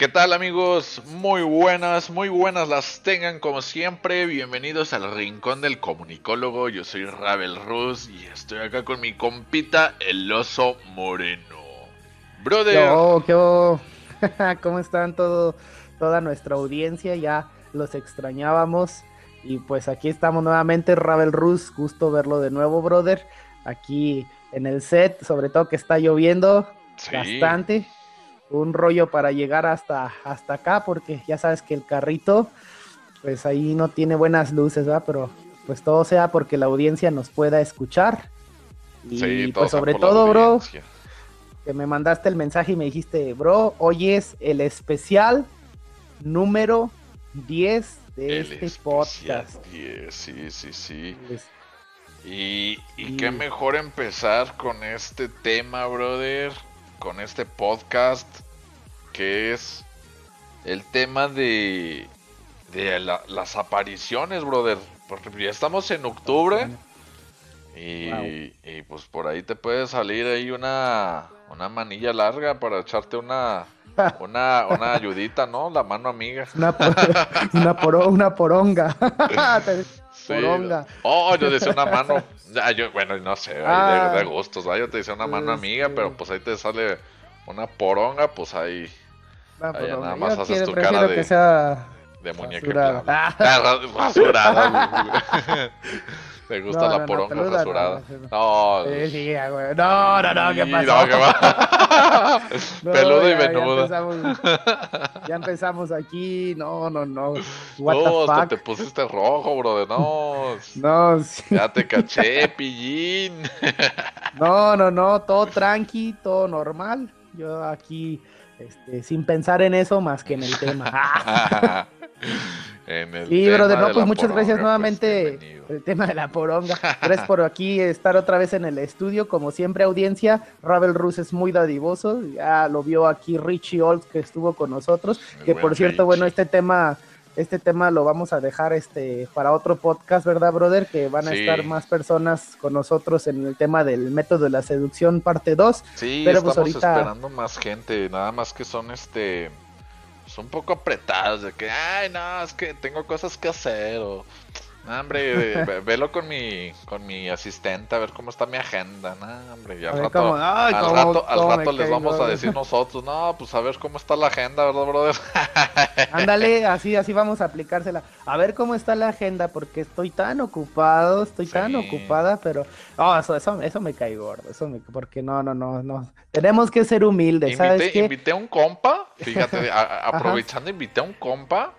¿Qué tal amigos? Muy buenas, muy buenas las tengan como siempre. Bienvenidos al Rincón del Comunicólogo. Yo soy Ravel Rus y estoy acá con mi compita, el oso moreno. Brother. ¿Qué ¿Cómo están todo, toda nuestra audiencia? Ya los extrañábamos. Y pues aquí estamos nuevamente, Ravel Rus. Gusto verlo de nuevo, brother. Aquí en el set, sobre todo que está lloviendo bastante. Un rollo para llegar hasta, hasta acá, porque ya sabes que el carrito, pues ahí no tiene buenas luces, ¿verdad? Pero pues todo sea porque la audiencia nos pueda escuchar. Y pues sobre todo, bro, que me mandaste el mensaje y me dijiste, bro, hoy es el especial número 10 de este podcast. 10, sí, sí, sí. Y, qué mejor empezar con este tema, brother, con este podcast, que es el tema de, de las apariciones, brother. Porque ya estamos en octubre y, pues por ahí te puede salir ahí una, una manilla larga para echarte una, una, una ayudita, ¿no? La mano amiga. Una, una, poronga. Oh, yo decía una mano. Yo, bueno, no sé, de, ah. gustos. Yo te decía una mano amiga, pero pues ahí te sale una poronga, pues ahí. nada más haces tu cara de. Que sea de muñeca. Rasurada. Me gusta la poronga rasurada. No, no. Sí, no, no, no, ¿qué pasó? No, Peludo y venudo. Ya empezamos, ya empezamos aquí. No, no, no. What no, hasta te pusiste rojo, brother. No. no, sí. Ya te caché, pillín. no, no, no. Todo tranqui, todo normal. Yo aquí, este, sin pensar en eso más que en el tema. Sí, brother, no, pues muchas gracias pues, nuevamente el tema de la poronga. Gracias por aquí estar otra vez en el estudio, como siempre, audiencia. Ravel Rus es muy dadivoso, ya lo vio aquí Richie Old que estuvo con nosotros, que por cierto, bueno, este tema este tema lo vamos a dejar este para otro podcast, ¿verdad, brother? Que van a estar más personas con nosotros en el tema del método de la seducción parte 2. Sí, pero pues ahorita esperando más gente, nada más que son este son un poco apretados de que, ay, no, es que tengo cosas que hacer o hombre, velo con mi con mi asistente a ver cómo está mi agenda, no, hombre, y al rato, al rato, al rato les vamos a decir nosotros, no, pues a ver cómo está la agenda, ¿verdad, brother? Ándale, así, así vamos a aplicársela. A ver cómo está la agenda, porque estoy tan ocupado, estoy tan ocupada, pero, oh, eso, eso, eso me cae gordo, eso me, porque no, no, no, no, tenemos que ser humildes, ¿sabes invité, Invité a un compa, fíjate, aprovechando, invité a un compa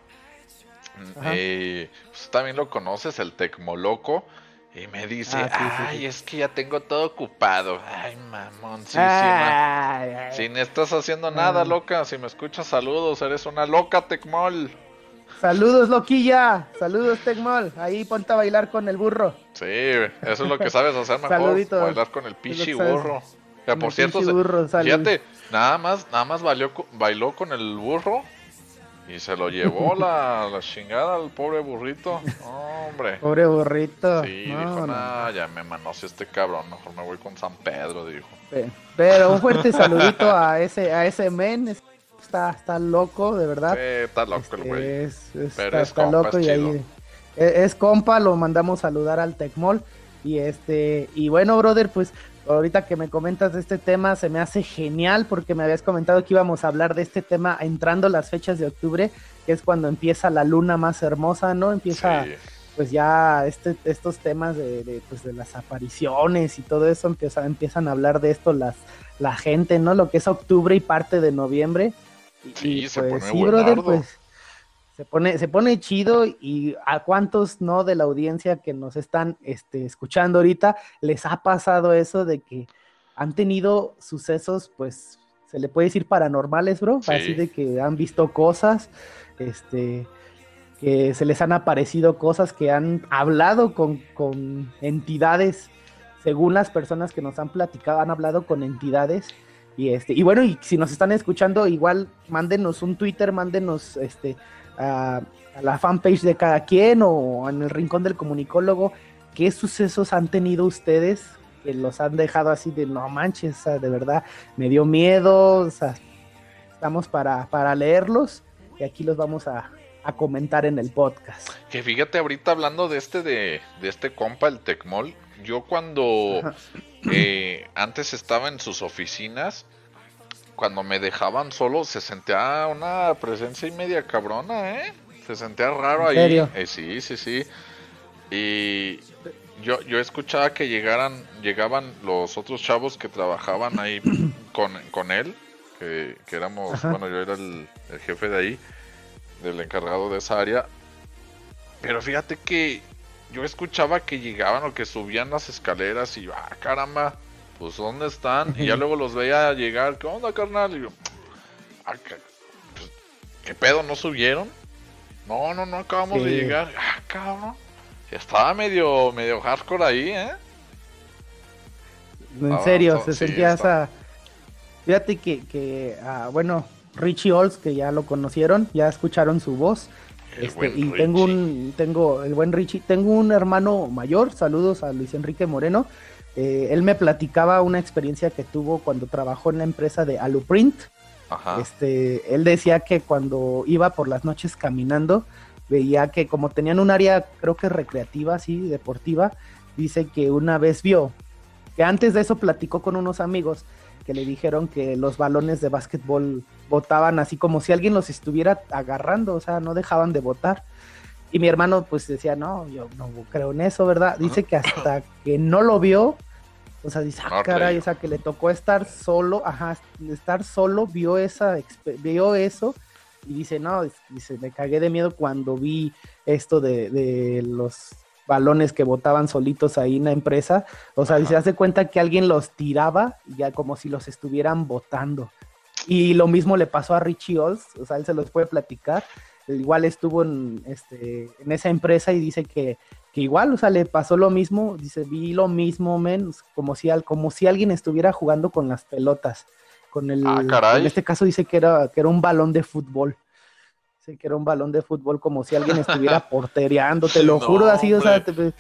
eh, pues, también lo conoces, el Tecmoloco. Y me dice, ah, ay, es que ya tengo todo ocupado. Ay, mamón, sí, Si no estás haciendo nada, loca, si me escuchas, saludos, eres una loca, Tecmol. Saludos, loquilla. Saludos, Tecmol. Ahí ponte a bailar con el burro. Sí, eso es lo que sabes hacer mejor. Bailar con el pichi burro. Que por cierto, fíjate, nada más, nada más bailó con el burro y se lo llevó la, la chingada al pobre burrito. hombre. Pobre burrito. Sí, dijo, no. ya me manoseó este cabrón, mejor me voy con San Pedro, dijo. Pero un fuerte saludito a ese, a ese men. Está, está loco, de verdad. Sí, está loco el güey. Es, está, loco y ahí es, es, compa, lo mandamos saludar al Tecmol. Y este, y bueno, brother, pues ahorita que me comentas de este tema se me hace genial porque me habías comentado que íbamos a hablar de este tema entrando las fechas de octubre, que es cuando empieza la luna más hermosa, ¿no? Empieza pues ya este, estos temas de, pues, de las apariciones y todo eso empieza, empiezan a hablar de esto las la gente, ¿no? Lo que es octubre y parte de noviembre. Sí, se pues, pone sí, brother, pues se pone, se pone chido y a cuántos no de la audiencia que nos están este, escuchando ahorita les ha pasado eso de que han tenido sucesos, pues se le puede decir paranormales, bro, así de que han visto cosas, este, que se les han aparecido cosas, que han hablado con, con entidades, según las personas que nos han platicado, han hablado con entidades. Y este, y bueno, y si nos están escuchando, igual mándenos un Twitter, mándenos este a, la fanpage de cada quien o en el rincón del comunicólogo, ¿qué sucesos han tenido ustedes que los han dejado así de no manches, de verdad, me dio miedo, estamos para, para leerlos y aquí los vamos a, a comentar en el podcast. Que fíjate, ahorita hablando de este, de, de este compa, el Tecmol, yo cuando eh, antes estaba en sus oficinas, cuando me dejaban solo, se sentía una presencia y media cabrona, ¿eh? Se sentía raro ahí. Serio? Eh, sí, sí, sí. Y yo, yo escuchaba que llegaran, llegaban los otros chavos que trabajaban ahí con, con él, que, que éramos, Ajá. bueno, yo era el, el jefe de ahí, del encargado de esa área. Pero fíjate que yo escuchaba que llegaban o que subían las escaleras y ah, caramba, pues ¿dónde están? Y ya luego los veía llegar, ¿qué onda, carnal? Y yo, ah, pues, ¿qué pedo? ¿No subieron? No, no, no acabamos de llegar. Ah, cabrón. Estaba medio, medio hardcore ahí, ¿eh? En Ah, serio, no, se sí, sentía está. esa... Fíjate que, que ah, bueno, Richie Olds, que ya lo conocieron, ya escucharon su voz. Este, y tengo un, tengo, el buen Richie, tengo un hermano mayor, saludos a Luis Enrique Moreno. Eh, él me platicaba una experiencia que tuvo cuando trabajó en la empresa de Aluprint. Ajá. Este, él decía que cuando iba por las noches caminando, veía que como tenían un área, creo que recreativa, así, deportiva, dice que una vez vio, que antes de eso platicó con unos amigos que le dijeron que los balones de básquetbol botaban así como si alguien los estuviera agarrando, o sea, no dejaban de botar. Y mi hermano pues decía, no, yo no creo en eso, ¿verdad? Dice que hasta que no lo vio, o sea, dice, ah, No caray, o sea, que le tocó estar solo, ajá, estar solo, vio esa, vio eso y dice, no, dice, me cagué de miedo cuando vi esto de, de los balones que botaban solitos ahí en la empresa. O sea, se hace cuenta que alguien los tiraba ya como si los estuvieran botando. Y lo mismo le pasó a Richie Olds, o sea, él se los puede platicar. Igual estuvo en, este, en esa empresa y dice que, que igual, o sea, le pasó lo mismo, dice, vi lo mismo, men, como si, al- como si alguien estuviera jugando con las pelotas. Con el, Ah, caray. en este caso dice que era, que era un balón de fútbol. Que era un balón de fútbol como si alguien estuviera portereando, te lo No, juro así, o sea, te-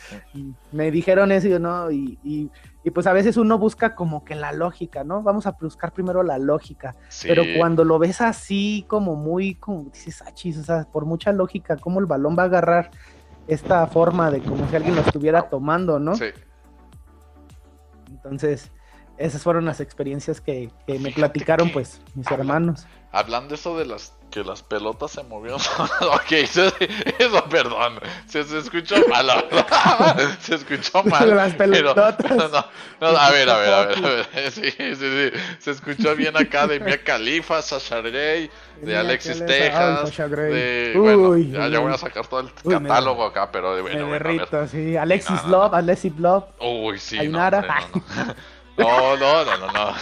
me dijeron eso y yo no, y, y, y pues a veces uno busca como que la lógica, ¿no? Vamos a buscar primero la lógica, Sí. pero cuando lo ves así como muy, como dices, ah, chis, o sea, por mucha lógica, ¿cómo el balón va a agarrar esta forma de como si alguien lo estuviera tomando, ¿no? Sí. Entonces, esas fueron las experiencias que, que me Fíjate platicaron, que pues, mis habla- hermanos. Hablando eso de las que las pelotas se movieron. ok, eso, eso, perdón. Se, se escuchó mal. la verdad. se escuchó mal. Las pero- pelototas. no, no, a ver, a ver, a ver, a ver. Sí, sí, sí. Se escuchó bien acá de Mia Khalifa, Sasha Grey, de Alexis Texas. De, Uy, bueno, ya, ya uy. voy a sacar todo el Uy, me- catálogo acá, pero de Me bueno, ver. derrito, sí. Alexis No, Love, Alexis Love. Uy, sí, Ainara. no, no. No, no, no, no.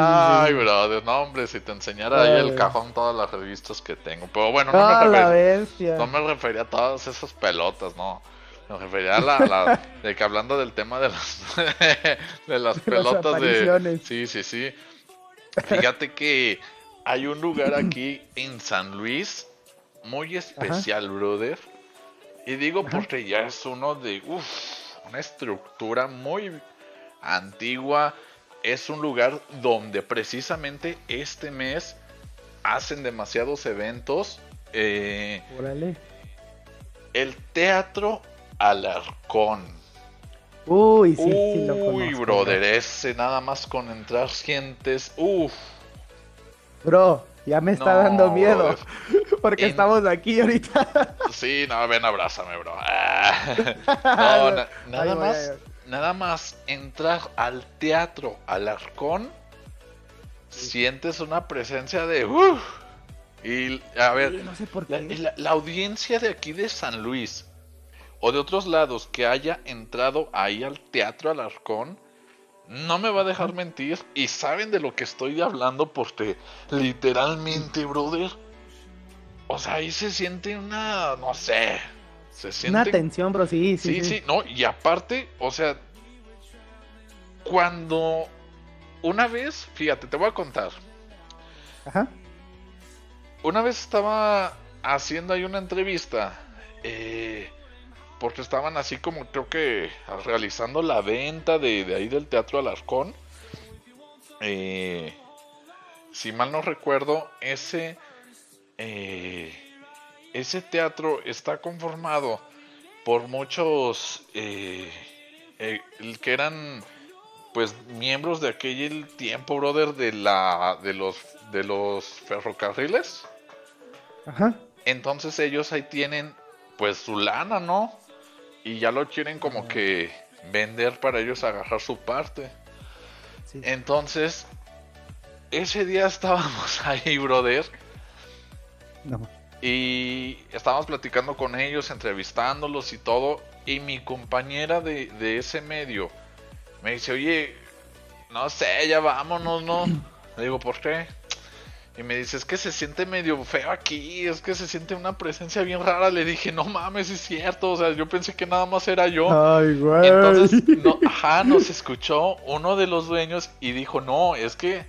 Ay, brother, no, hombre, si te enseñara ahí el cajón todas las revistas que tengo. Pero bueno, no me refería, no me refería a todas esas pelotas, no. Me refería a la, la- de que hablando del tema de las de las pelotas de. Sí, sí, sí. Fíjate que hay un lugar aquí en San Luis muy especial, brother. Y digo porque ya es uno de uf, una estructura muy antigua. Es un lugar donde precisamente este mes hacen demasiados eventos. Eh, Órale. el Teatro Alarcón. Uy, sí, sí lo Uy, conozco. brother, ese nada más con entrar sientes. Uf, Bro, ya me está No, dando miedo. brother. Porque En- estamos aquí ahorita. sí, no, ven, abrázame, bro. Ah. No, na- nada más, nada más entrar al Teatro Alarcón, sientes una presencia de. uf. y a ver, no sé por La, qué. la- la audiencia de aquí de San Luis o de otros lados que haya entrado ahí al Teatro Alarcón no me va a dejar mentir y saben de lo que estoy hablando porque literalmente, brother, o sea, ahí se siente una, no sé, se siente Una tensión, bro, sí, sí. Sí, sí, no, y aparte, o sea, cuando una vez, fíjate, te voy a contar. Ajá. Una vez estaba haciendo ahí una entrevista. eh, porque estaban así como creo que realizando la venta de, de ahí del Teatro Alarcón. Eh, si mal no recuerdo, ese, eh, ese teatro está conformado por muchos eh, eh, que eran pues miembros de aquel tiempo, brother, de la de los de los ferrocarriles. Ajá. Entonces ellos ahí tienen pues su lana, ¿no? Y ya lo quieren como que vender para ellos agarrar su parte. Entonces, ese día estábamos ahí, brother. Y estábamos platicando con ellos, entrevistándolos y todo. Y mi compañera de, de ese medio me dice, oye, no sé, ya vámonos, ¿no? Le digo, ¿por qué? Y me dice, es que se siente medio feo aquí, es que se siente una presencia bien rara. Le dije, no mames, es cierto, o sea, yo pensé que nada más era yo. Ay, güey. Entonces, no, ajá, nos escuchó uno de los dueños y dijo, no, es que,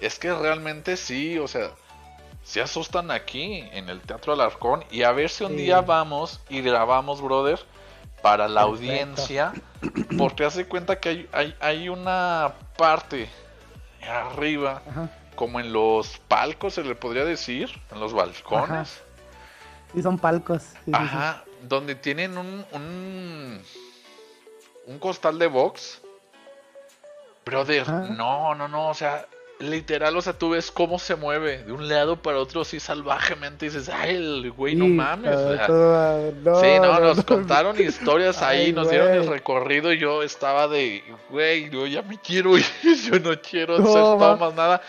es que realmente sí, o sea, se asustan aquí en el Teatro Alarcón y a ver si un día vamos y grabamos, brother, para la audiencia, porque hace cuenta que hay, hay, hay una parte arriba. Ajá como en los palcos, se le podría decir, en los balcones. Sí, son palcos. Ajá, donde tienen un, un, un costal de box. Brother, no, no, no, o sea, literal, o sea, tú ves cómo se mueve de un lado para otro así salvajemente y dices, ay, el güey, no mames. sí, no, nos contaron historias ahí, nos dieron el recorrido y yo estaba de, güey, yo ya me quiero ir, yo no quiero hacer más nada.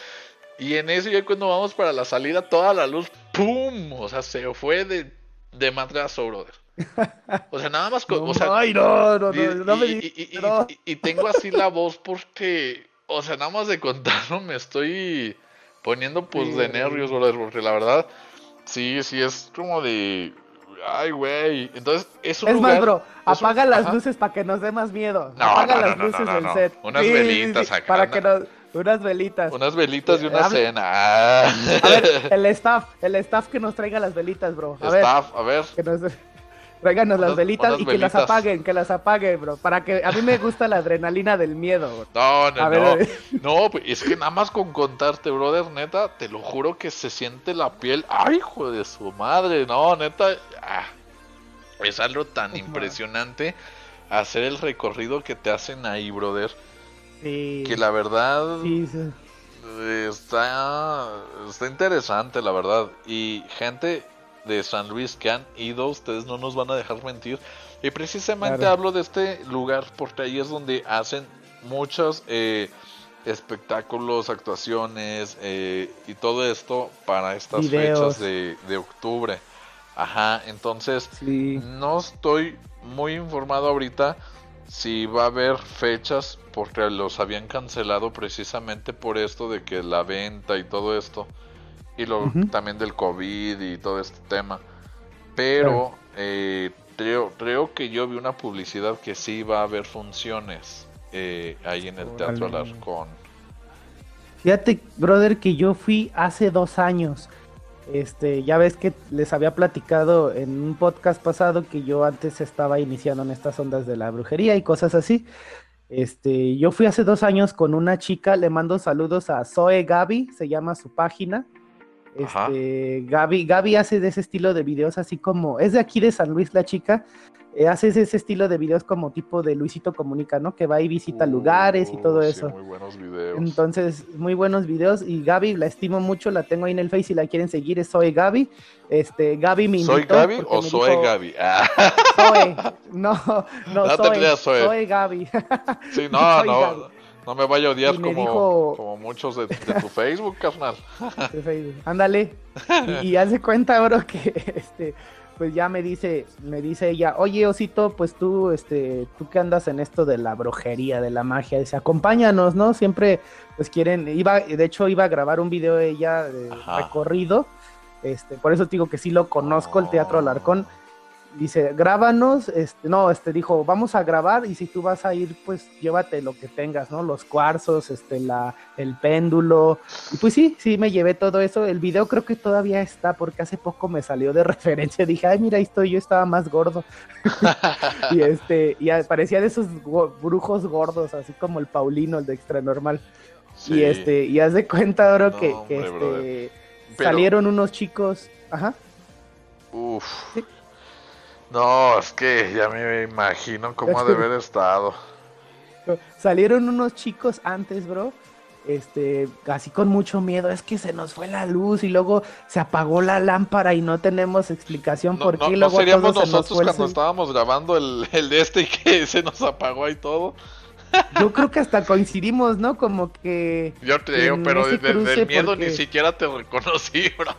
Y en eso ya cuando vamos para la salida, toda la luz, ¡pum! O sea, se fue de, de madrazo, brother. O sea, nada más... o sea, ay, no, no, no, no me y, y, tengo así la voz porque, o sea, nada más de contarlo me estoy poniendo pues de nervios, brother, porque la verdad, sí, sí, es como de... Ay, güey. Entonces, es un Es más, bro, apaga las luces para que nos dé más miedo. apaga las luces del set. Unas velitas acá. Para que nos unas velitas. Unas velitas y una cena. A ver, el staff, el staff que nos traiga las velitas, bro. A staff, a ver. Que nos tráiganos las velitas y que las apaguen, que las apaguen, bro. Para que a mí me gusta la adrenalina del miedo, bro. No, no, no. No, pues, es que nada más con contarte, brother, neta, te lo juro que se siente la piel. Ay, hijo de su madre. No, neta. Ah, es algo tan impresionante hacer el recorrido que te hacen ahí, brother. Que la verdad Está, está interesante, la verdad. Y gente de San Luis que han ido, ustedes no nos van a dejar mentir. Y precisamente hablo de este lugar porque ahí es donde hacen muchos eh, espectáculos, actuaciones eh, y todo esto para estas fechas de, de, octubre. Ajá, entonces no estoy muy informado ahorita si va a haber fechas porque los habían cancelado precisamente por esto de que la venta y todo esto y lo también del covid y todo este tema. Pero eh, creo creo que yo vi una publicidad que sí va a haber funciones eh, ahí en el Teatro Alarcón fíjate brother que yo fui hace dos años. Este, ya ves que les había platicado en un podcast pasado que yo antes estaba iniciando en estas ondas de la brujería y cosas así. Este, yo fui hace dos años con una chica, le mando saludos a Zoe Gaby, se llama su página. Este, Gaby, Gaby hace de ese estilo de videos así como, es de aquí de San Luis la chica, eh, haces ese estilo de videos como tipo de Luisito Comunica, ¿no? Que va y visita lugares y todo eso. Muy buenos videos. Entonces, muy buenos videos. Y Gaby, la estimo mucho, la tengo ahí en el Face si la quieren seguir, es Soy Gaby. Este, Gaby me ¿Soy Gaby o Soy Gaby? Ah. Soy, no, no, soy, soy Gaby. Sí, no, no. No me vaya a odiar como, como muchos de, tu Facebook, carnal. De Facebook. Ándale. Y, y hace cuenta, bro, que este pues ya me dice, me dice ella, oye Osito, pues tú, este, tú que andas en esto de la brujería, de la magia, dice, acompáñanos, ¿no? Siempre, pues quieren, iba, de hecho iba a grabar un video ella de recorrido, este, por eso digo que sí lo conozco, el Teatro Alarcón, dice, grábanos, este, no, este dijo, vamos a grabar y si tú vas a ir, pues llévate lo que tengas, ¿no? Los cuarzos, este, la, el péndulo. Y pues sí, sí me llevé todo eso. El video creo que todavía está porque hace poco me salió de referencia. Dije, ay, mira, ahí estoy, yo estaba más gordo. y este, y parecía de esos brujos gordos, así como el Paulino, el de extra normal. Y este, y haz de cuenta, bro, que, este, salieron unos chicos. Ajá. Uf. No, es que ya me imagino cómo ha de haber estado. Salieron unos chicos antes, bro, este, así con mucho miedo, es que se nos fue la luz y luego se apagó la lámpara y no tenemos explicación por qué. No, seríamos nosotros cuando estábamos grabando el, el, de este y que se nos apagó y todo. Yo creo que hasta coincidimos, ¿no? Como que... Yo te digo, pero desde el miedo ni siquiera te reconocí, bro.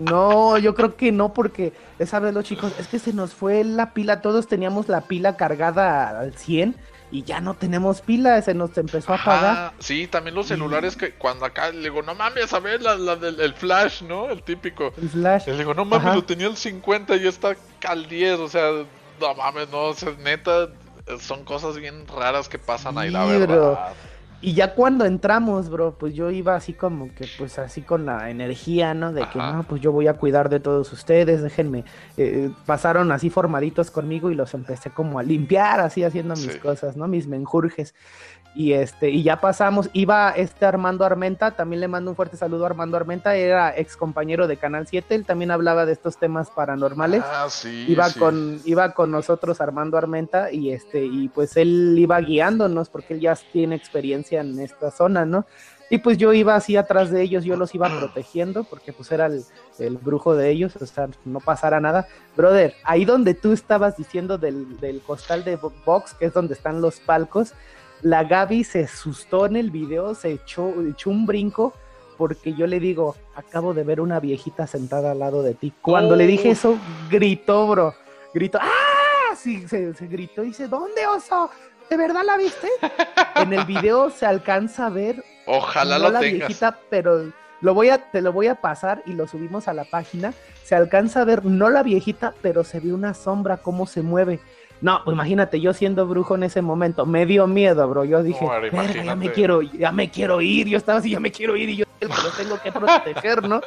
No, yo creo que no, porque esa vez los chicos, es que se nos fue la pila, todos teníamos la pila cargada al 100 y ya no tenemos pila, se nos empezó a apagar. Sí, también los celulares que cuando acá le digo, no mames, a ver, la, el flash, ¿no? El típico. El flash. Le digo, no mames, lo tenía el 50 y está al 10, o sea, no mames, no, o sea, neta, son cosas bien raras que pasan ahí, la verdad. Y ya cuando entramos, bro, pues yo iba así como que, pues así con la energía, ¿no? De que, no, pues yo voy a cuidar de todos ustedes, déjenme. Eh, pasaron así formaditos conmigo y los empecé como a limpiar, así haciendo mis cosas, ¿no? Mis menjurjes. Y este, y ya pasamos, iba este Armando Armenta, también le mando un fuerte saludo a Armando Armenta, era ex compañero de Canal 7, él también hablaba de estos temas paranormales. Ah, sí, iba con, iba con nosotros Armando Armenta, y este, y pues él iba guiándonos, porque él ya tiene experiencia en esta zona, ¿no? Y pues yo iba así atrás de ellos, yo los iba protegiendo, porque pues era el, el brujo de ellos, o sea, no pasara nada. Brother, ahí donde tú estabas diciendo del, del costal de box, que es donde están los palcos, la Gaby se asustó en el video, se echó, echó un brinco porque yo le digo, acabo de ver una viejita sentada al lado de ti. Cuando le dije eso, gritó, bro. Gritó, ¡ah! Sí, se, gritó y dice, ¿dónde, oso? ¿De verdad la viste? en el video se alcanza a ver. Ojalá no la viejita, pero lo voy a, te lo voy a pasar y lo subimos a la página. Se alcanza a ver, no la viejita, pero se ve una sombra, cómo se mueve. No, pues imagínate, yo siendo brujo en ese momento, me dio miedo, bro. Yo dije, ya me quiero, ya me quiero ir. Yo estaba así, ya me quiero ir y yo lo tengo que proteger, ¿no?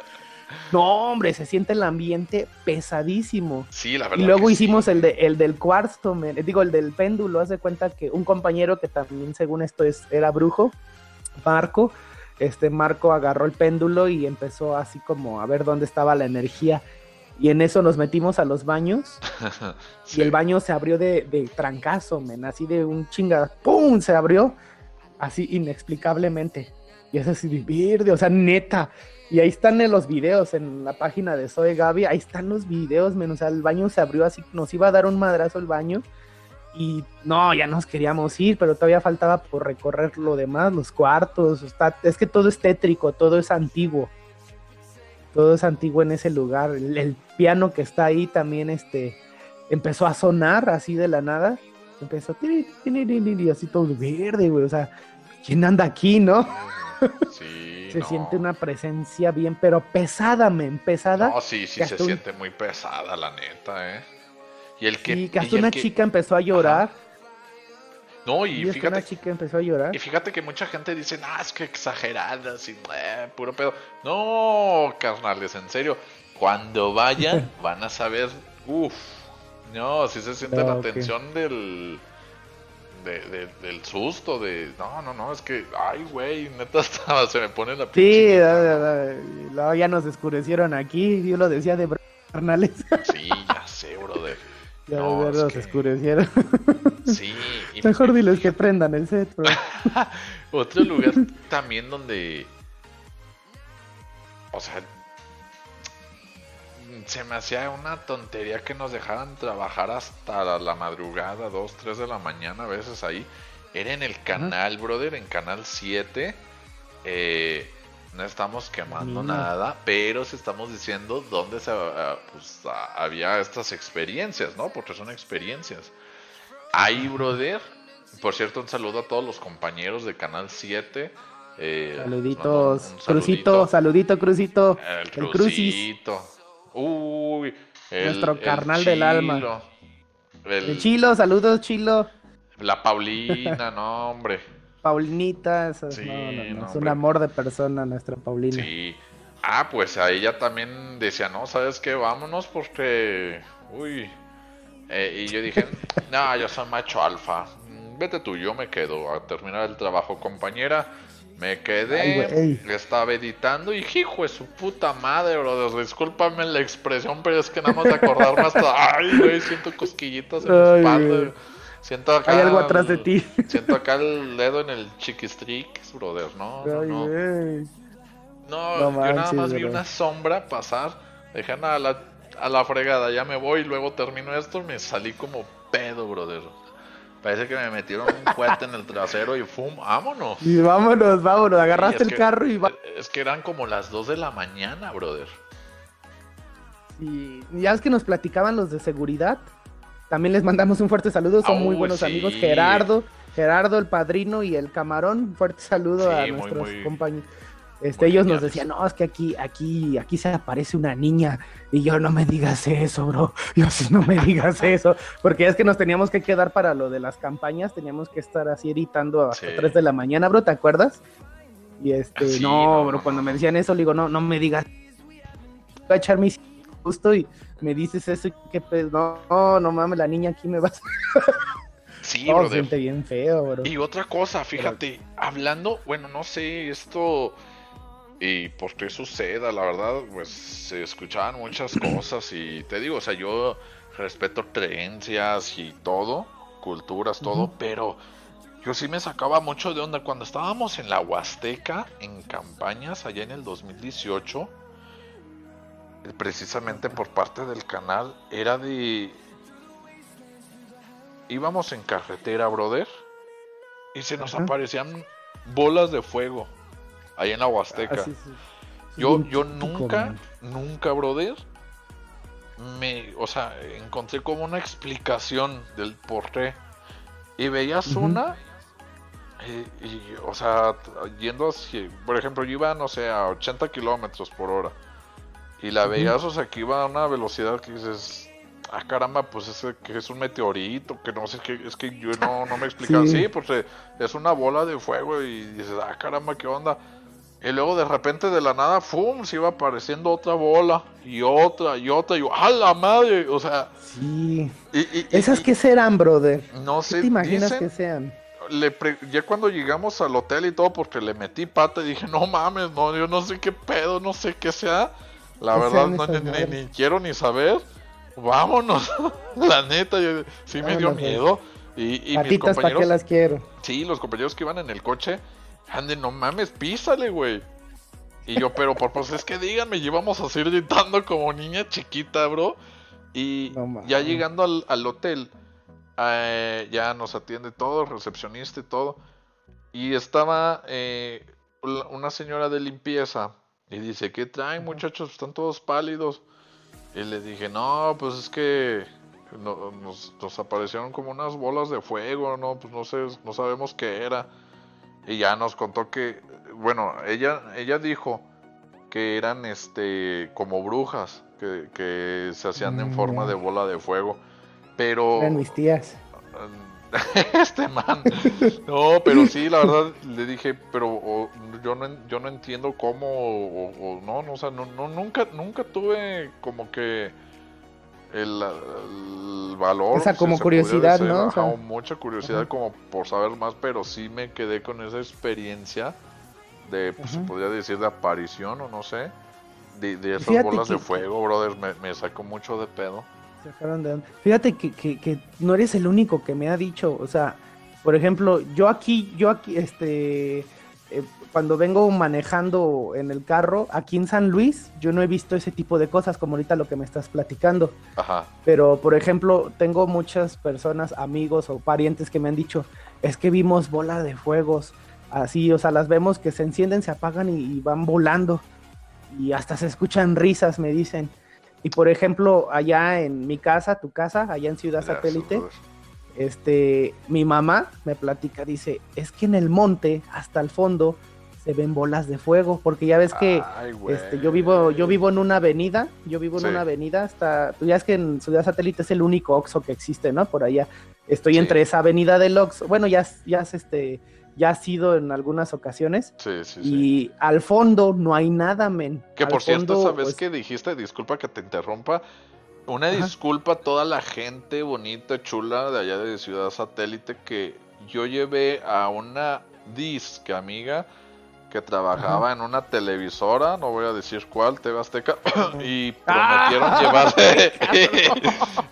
No, hombre, se siente el ambiente pesadísimo. Sí, la verdad. Y luego hicimos el, de, el del cuarzo, digo, el del péndulo. Hace cuenta que un compañero que también, según esto, es, era brujo, Marco, este Marco agarró el péndulo y empezó así como a ver dónde estaba la energía y en eso nos metimos a los baños. Y el baño se abrió de, de, trancazo, men, así de un chinga. ¡Pum! Se abrió así inexplicablemente. Y es así o sea, neta. Y ahí están en los videos, en la página de Zoe Gaby, ahí están los videos, men. O sea, el baño se abrió así, nos iba a dar un madrazo el baño. Y no, ya nos queríamos ir, pero todavía faltaba por recorrer lo demás, los cuartos. Está, es que todo es tétrico, todo es antiguo todo es antiguo en ese lugar. El, piano que está ahí también este, empezó a sonar así de la nada. Empezó y así todo verde, güey. O sea, ¿quién anda aquí, no? Sí, se siente una presencia bien, pero pesada, men, pesada. No, sí, sí, se siente muy pesada, la neta, ¿eh? Y el que. Y que hasta una chica empezó a llorar. No, y, fíjate. Una chica empezó a llorar. Y fíjate que mucha gente dice, ah, es que exageradas y eh, puro pedo. No, carnales, en serio. Cuando vayan, van a saber, uff, no, si se siente la tensión del, del susto, de, no, no, no, es que, ay, güey, neta, estaba, se me pone la Sí, ya, ya nos escurecieron aquí, yo lo decía de carnales. Sí, ya sé, brother. Ya no, de se oscurecieron. Sí. Mejor diles que prendan el set, bro. Otro lugar también donde. O sea. Se me hacía una tontería que nos dejaran trabajar hasta la madrugada, 2, 3 de la mañana, a veces ahí. Era en el canal, brother, en canal 7. Eh, no estamos quemando nada, pero sí estamos diciendo dónde se, ah, pues, ah, había estas experiencias, ¿no? Porque son experiencias. Ahí, brother. Por cierto, un saludo a todos los compañeros de Canal 7. Eh, Saluditos, Crucito, saludito, Crucito. El, Crucito. Uy, nuestro carnal del alma. El, Chilo, saludos, Chilo. La Paulina, no, hombre. Paulinita, es, un amor de persona nuestra Paulina. Sí. Ah, pues a ella también decía, no, ¿sabes qué? Vámonos porque... Uy. Eh, y yo dije, no, yo soy macho alfa. Vete tú, yo me quedo a terminar el trabajo, compañera. Me quedé, estaba editando y hijo de su puta madre, bro. Discúlpame la expresión, pero es que nada más de acordarme hasta. Ay, güey, siento cosquillitas en la espalda. Siento acá. Hay algo atrás de ti. Siento acá el dedo en el chiquistrix, brother. No, no, no. No, yo nada más vi una sombra pasar. Dejé a la, a la fregada, ya me voy. y Luego termino esto me salí como pedo, brother. Parece que me metieron un cohete en el trasero y ¡fum! ¡Vámonos! Y vámonos, vámonos. Agarraste el carro y va. Es que eran como las 2 de la mañana, brother. Y ya es que nos platicaban los de seguridad. También les mandamos un fuerte saludo. Son muy buenos amigos. Gerardo, Gerardo, el padrino y el camarón. Un fuerte saludo a nuestros compañeros este, ellos nos decían, no, es que aquí, aquí, aquí se aparece una niña. Y yo, no me digas eso, bro. Yo sí, no me digas eso. Porque es que nos teníamos que quedar para lo de las campañas. Teníamos que estar así editando hasta 3 de la mañana, bro, ¿te acuerdas? Y este, no, bro, cuando me decían eso, le digo, no, no me digas. Voy a echar mi justo y me dices eso. Que pues, no, no mames, la niña aquí me va a... Sí, bro. siente bien feo, bro. Y otra cosa, fíjate, hablando, bueno, no sé, esto y por qué suceda, la verdad, pues se escuchaban muchas cosas y te digo, o sea, yo respeto creencias y todo, culturas, todo, pero yo sí me sacaba mucho de onda cuando estábamos en la Huasteca, en campañas, allá en el 2018, precisamente por parte del canal, era de... Íbamos en carretera, brother, y se nos aparecían bolas de fuego ahí en la Huasteca. Ah, yo, yo nunca, nunca, brother, me, o sea, encontré como una explicación del por qué. Y veías una, y, o sea, yendo así, por ejemplo, yo iba, no sé, a 80 kilómetros por hora. Y la veías, o sea, que iba a una velocidad que dices, ah, caramba, pues es que es un meteorito, que no sé, que es que yo no, no me explican. Sí. sí, porque es una bola de fuego y dices, ah, caramba, ¿qué onda? Y luego de repente de la nada, ¡fum! se iba apareciendo otra bola y otra y otra. Y yo, ¡a la madre! O sea. Sí. ¿Esas qué serán, brother? No sé. ¿Qué te imaginas que sean? Le ya cuando llegamos al hotel y todo, porque le metí pata y dije, no mames, no, yo no sé qué pedo, no sé qué sea. La verdad, no, ni, quiero ni saber. Vámonos. la neta, sí me dio miedo. Y, y mis compañeros. ¿para qué las quiero? Sí, los compañeros que iban en el coche Ande, no mames, písale, güey. Y yo, pero por pues es que díganme, llevamos a seguir gritando como niña chiquita, bro. Y ya llegando al, hotel, eh, ya nos atiende todo, recepcionista y todo. Y estaba eh, una señora de limpieza. Y dice, ¿qué traen muchachos? Están todos pálidos. Y le dije, no, pues es que nos, nos, aparecieron como unas bolas de fuego, no, pues no sé, no sabemos qué era. Y ya nos contó que, bueno, ella, ella dijo que eran este como brujas, que, que se hacían en forma de mm. bola de fuego. Pero. Eran mis tías. este man. No, pero sí, la verdad, le dije, pero yo, no, yo no entiendo cómo, o, no, no, o sea, no, nunca, nunca tuve como que el, valor. Esa como curiosidad, ¿no? mucha curiosidad como por saber más, pero sí me quedé con esa experiencia de, pues, se podría decir, de aparición o no sé, de, esas bolas de fuego, brother, me, me, sacó mucho de pedo. Fíjate que, que, que no eres el único que me ha dicho, o sea, por ejemplo, yo aquí, yo aquí, este, eh, cuando vengo manejando en el carro aquí en San Luis, yo no he visto ese tipo de cosas como ahorita lo que me estás platicando. Ajá. Pero, por ejemplo, tengo muchas personas, amigos o parientes que me han dicho, es que vimos bola de fuegos, así, o sea, las vemos que se encienden, se apagan y, van volando. Y hasta se escuchan risas, me dicen. Y por ejemplo, allá en mi casa, tu casa, allá en Ciudad Satélite, este, mi mamá me platica, dice, es que en el monte, hasta el fondo, se ven bolas de fuego, porque ya ves que este, yo vivo, yo vivo en una avenida, yo vivo en una avenida, hasta, tú ya es que en Ciudad Satélite es el único Oxxo que existe, ¿no? Por allá. Estoy entre esa avenida del Oxxo, bueno, ya, ya este, ya ha sido en algunas ocasiones. Sí, sí, y al fondo no hay nada, men. Que por cierto, ¿sabes pues qué dijiste? Disculpa que te interrumpa. Una disculpa a toda la gente bonita, chula de allá de Ciudad Satélite que yo llevé a una disc amiga que trabajaba en una televisora, no voy a decir cuál, TV Azteca, y prometieron ah, llevarle...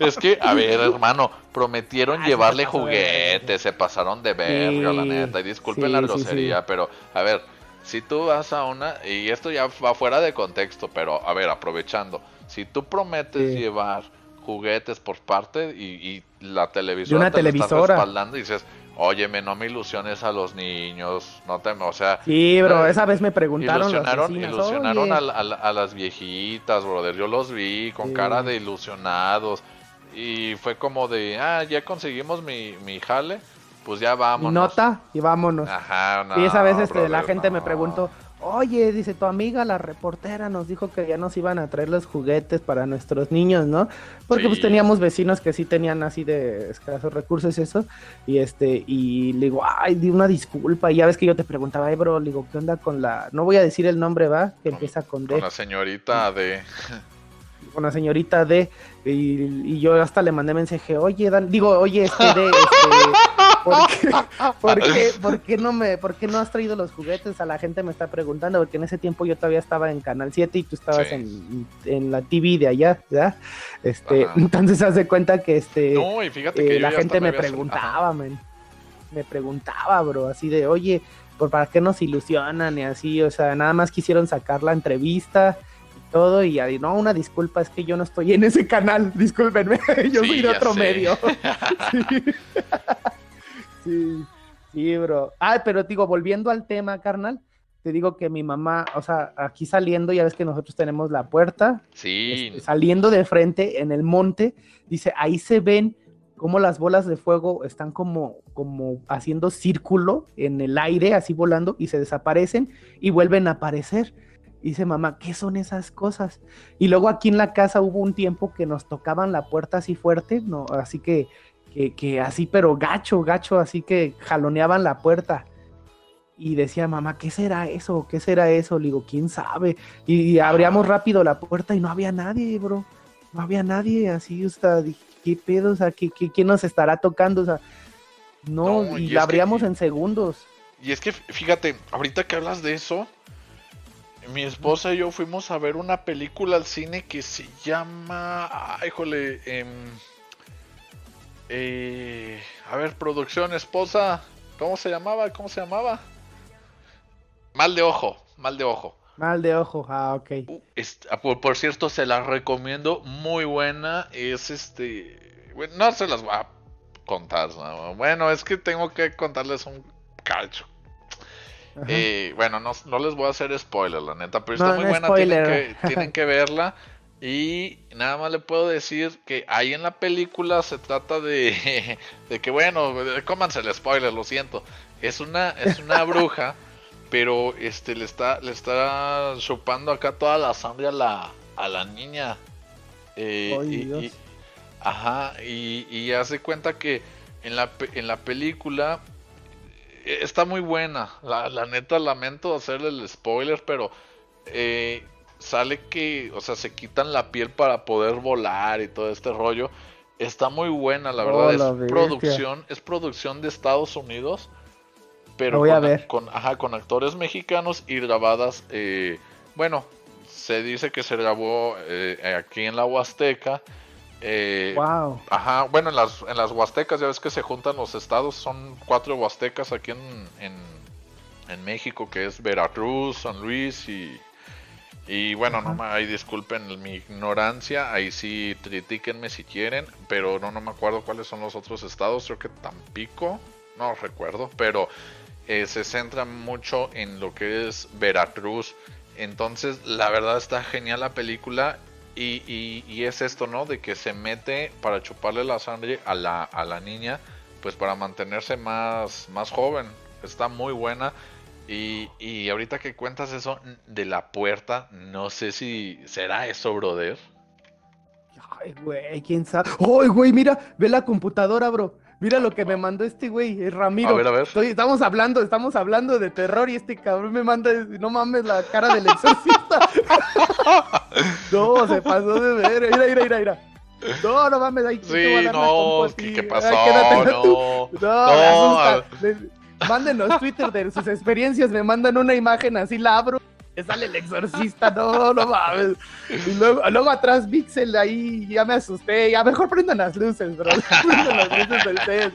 es que, a ver, hermano, prometieron llevarle juguetes, se pasaron de verga, la neta, y disculpen la grosería, pero, a ver, si tú vas a una, y esto ya va fuera de contexto, pero, a ver, aprovechando, si tú prometes llevar juguetes por parte y, la televisora te televisora. respaldando y dices Óyeme, no me ilusiones a los niños, no te, o sea... Sí, bro, esa vez me preguntaron Ilusionaron, ilusionaron a, las viejitas, brother, yo los vi con cara de ilusionados y fue como de, ah, ya conseguimos mi, mi jale, pues ya vámonos. nota y vámonos. Ajá, no, Y esa vez este, la gente me preguntó, Oye, dice tu amiga, la reportera, nos dijo que ya nos iban a traer los juguetes para nuestros niños, ¿no? Porque pues teníamos vecinos que sí tenían así de escasos recursos eso. Y este, y le digo, ay, di una disculpa. Y ya ves que yo te preguntaba, ay, bro, le digo, ¿qué onda con la. No voy a decir el nombre, ¿va? Que empieza con D. Con la señorita de con la señorita D. Y, yo hasta le mandé mensaje, oye, Dan, digo, oye, este D, este, ¿por, qué, por, qué, no me, ¿por qué no has traído los juguetes? A la gente me está preguntando, porque en ese tiempo yo todavía estaba en Canal 7 y tú estabas en, en, la TV de allá, ¿verdad? Este, entonces haz de cuenta que este no, y fíjate que eh, la gente me preguntaba, me preguntaba, bro, así de, oye, ¿por para qué nos ilusionan? Y así, o sea, nada más quisieron sacar la entrevista todo y ahí, no, una disculpa, es que yo no estoy en ese canal, discúlpenme, yo soy de otro medio. sí. Sí, bro. Ah, pero digo, volviendo al tema, carnal, te digo que mi mamá, o sea, aquí saliendo, ya ves que nosotros tenemos la puerta, sí. Este, saliendo de frente en el monte, dice, ahí se ven cómo las bolas de fuego están como, como haciendo círculo en el aire, así volando, y se desaparecen y vuelven a aparecer dice mamá, ¿qué son esas cosas? Y luego aquí en la casa hubo un tiempo que nos tocaban la puerta así fuerte, no, así que, que, así, pero gacho, gacho, así que jaloneaban la puerta. Y decía, mamá, ¿qué será eso? ¿Qué será eso? Le digo, ¿quién sabe? Y, abríamos rápido la puerta y no había nadie, bro. No había nadie, así, o sea, ¿qué pedo? O sea, ¿qué, quién nos estará tocando? O sea, no, y, la abríamos en segundos. Y es que, fíjate, ahorita que hablas de eso, mi esposa y yo fuimos a ver una película al cine que se llama. Ay, híjole. Em, eh, a ver, producción, esposa. ¿Cómo se llamaba? ¿Cómo se llamaba? Mal de ojo, mal de ojo. Mal de ojo, ah, ok. Uh, ah, por, cierto, se la recomiendo, muy buena. Es este. Bueno, no se las voy a contar. Bueno, es que tengo que contarles un cacho. Eh, bueno, no, no, les voy a hacer spoiler, la neta, pero está muy buena. Tienen que, tienen que, verla. Y nada más le puedo decir que ahí en la película se trata de, de que, bueno, cómanse el spoiler, lo siento. Es una, es una bruja, pero este le está, le está chupando acá toda la sangre a la, a la niña. Eh, y, ajá, y, y hace cuenta que en la, en la película eh, está muy buena. La, la, neta, lamento hacerle el spoiler, pero eh, sale que, o sea, se quitan la piel para poder volar y todo este rollo. Está muy buena, la verdad. es producción, es producción de Estados Unidos, pero con, Con, con actores mexicanos y grabadas. Eh, bueno, se dice que se grabó aquí en la Huasteca eh, wow. Ajá, bueno, en las, en las Huastecas ya ves que se juntan los estados, son cuatro Huastecas aquí en, en, México, que es Veracruz, San Luis y, y bueno, no ahí disculpen mi ignorancia, ahí sí critíquenme si quieren, pero no, no me acuerdo cuáles son los otros estados, creo que Tampico, no recuerdo, pero eh, se centra mucho en lo que es Veracruz. Entonces, la verdad está genial la película y, y, es esto, ¿no? De que se mete para chuparle la sangre a la, a la niña, pues para mantenerse más, más joven. Está muy buena. Y, y ahorita que cuentas eso de la puerta, no sé si será eso, brother. Ay, güey, quién sabe. Ay, güey, mira, ve la computadora, bro. Mira lo que me mandó este güey, es Ramiro. A ver, a ver. estamos hablando, estamos hablando de terror y este cabrón me manda, no mames, la cara del exorcista. no, se pasó de ver. Mira, mira, mira, mira. No, no mames, ahí sí, no, ¿qué, ¿qué, pasó? Ay, no, no, no, Mándenos Twitter de sus experiencias, me mandan una imagen así, la abro, sale el exorcista, no, no mames. Y luego, luego atrás Pixel, ahí ya me asusté, ya mejor prendan las luces, bro. Prendan las luces del set.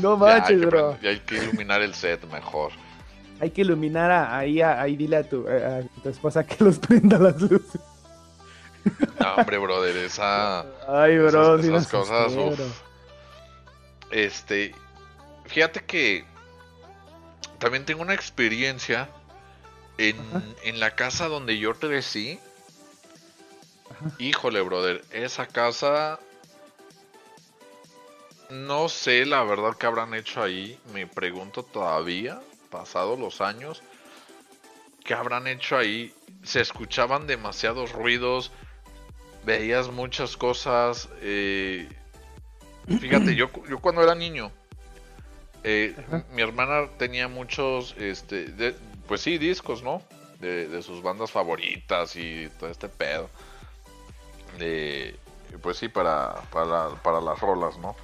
No manches, bro. Ya hay que iluminar el set mejor. Hay que iluminar ahí, ahí dile a tu, a tu esposa que los prenda las luces. No, hombre, brother, esa. Ay, bro, esas, cosas. Este. Fíjate que. También tengo una experiencia en, en la casa donde yo crecí. Híjole, brother, esa casa. No sé la verdad que habrán hecho ahí. Me pregunto todavía, pasados los años. ¿Qué habrán hecho ahí? Se escuchaban demasiados ruidos veías muchas cosas. Eh, fíjate, yo, yo cuando era niño, eh, mi hermana tenía muchos, este, pues sí, discos, ¿no? De, sus bandas favoritas y todo este pedo. pues sí, para, para, para las rolas, ¿no?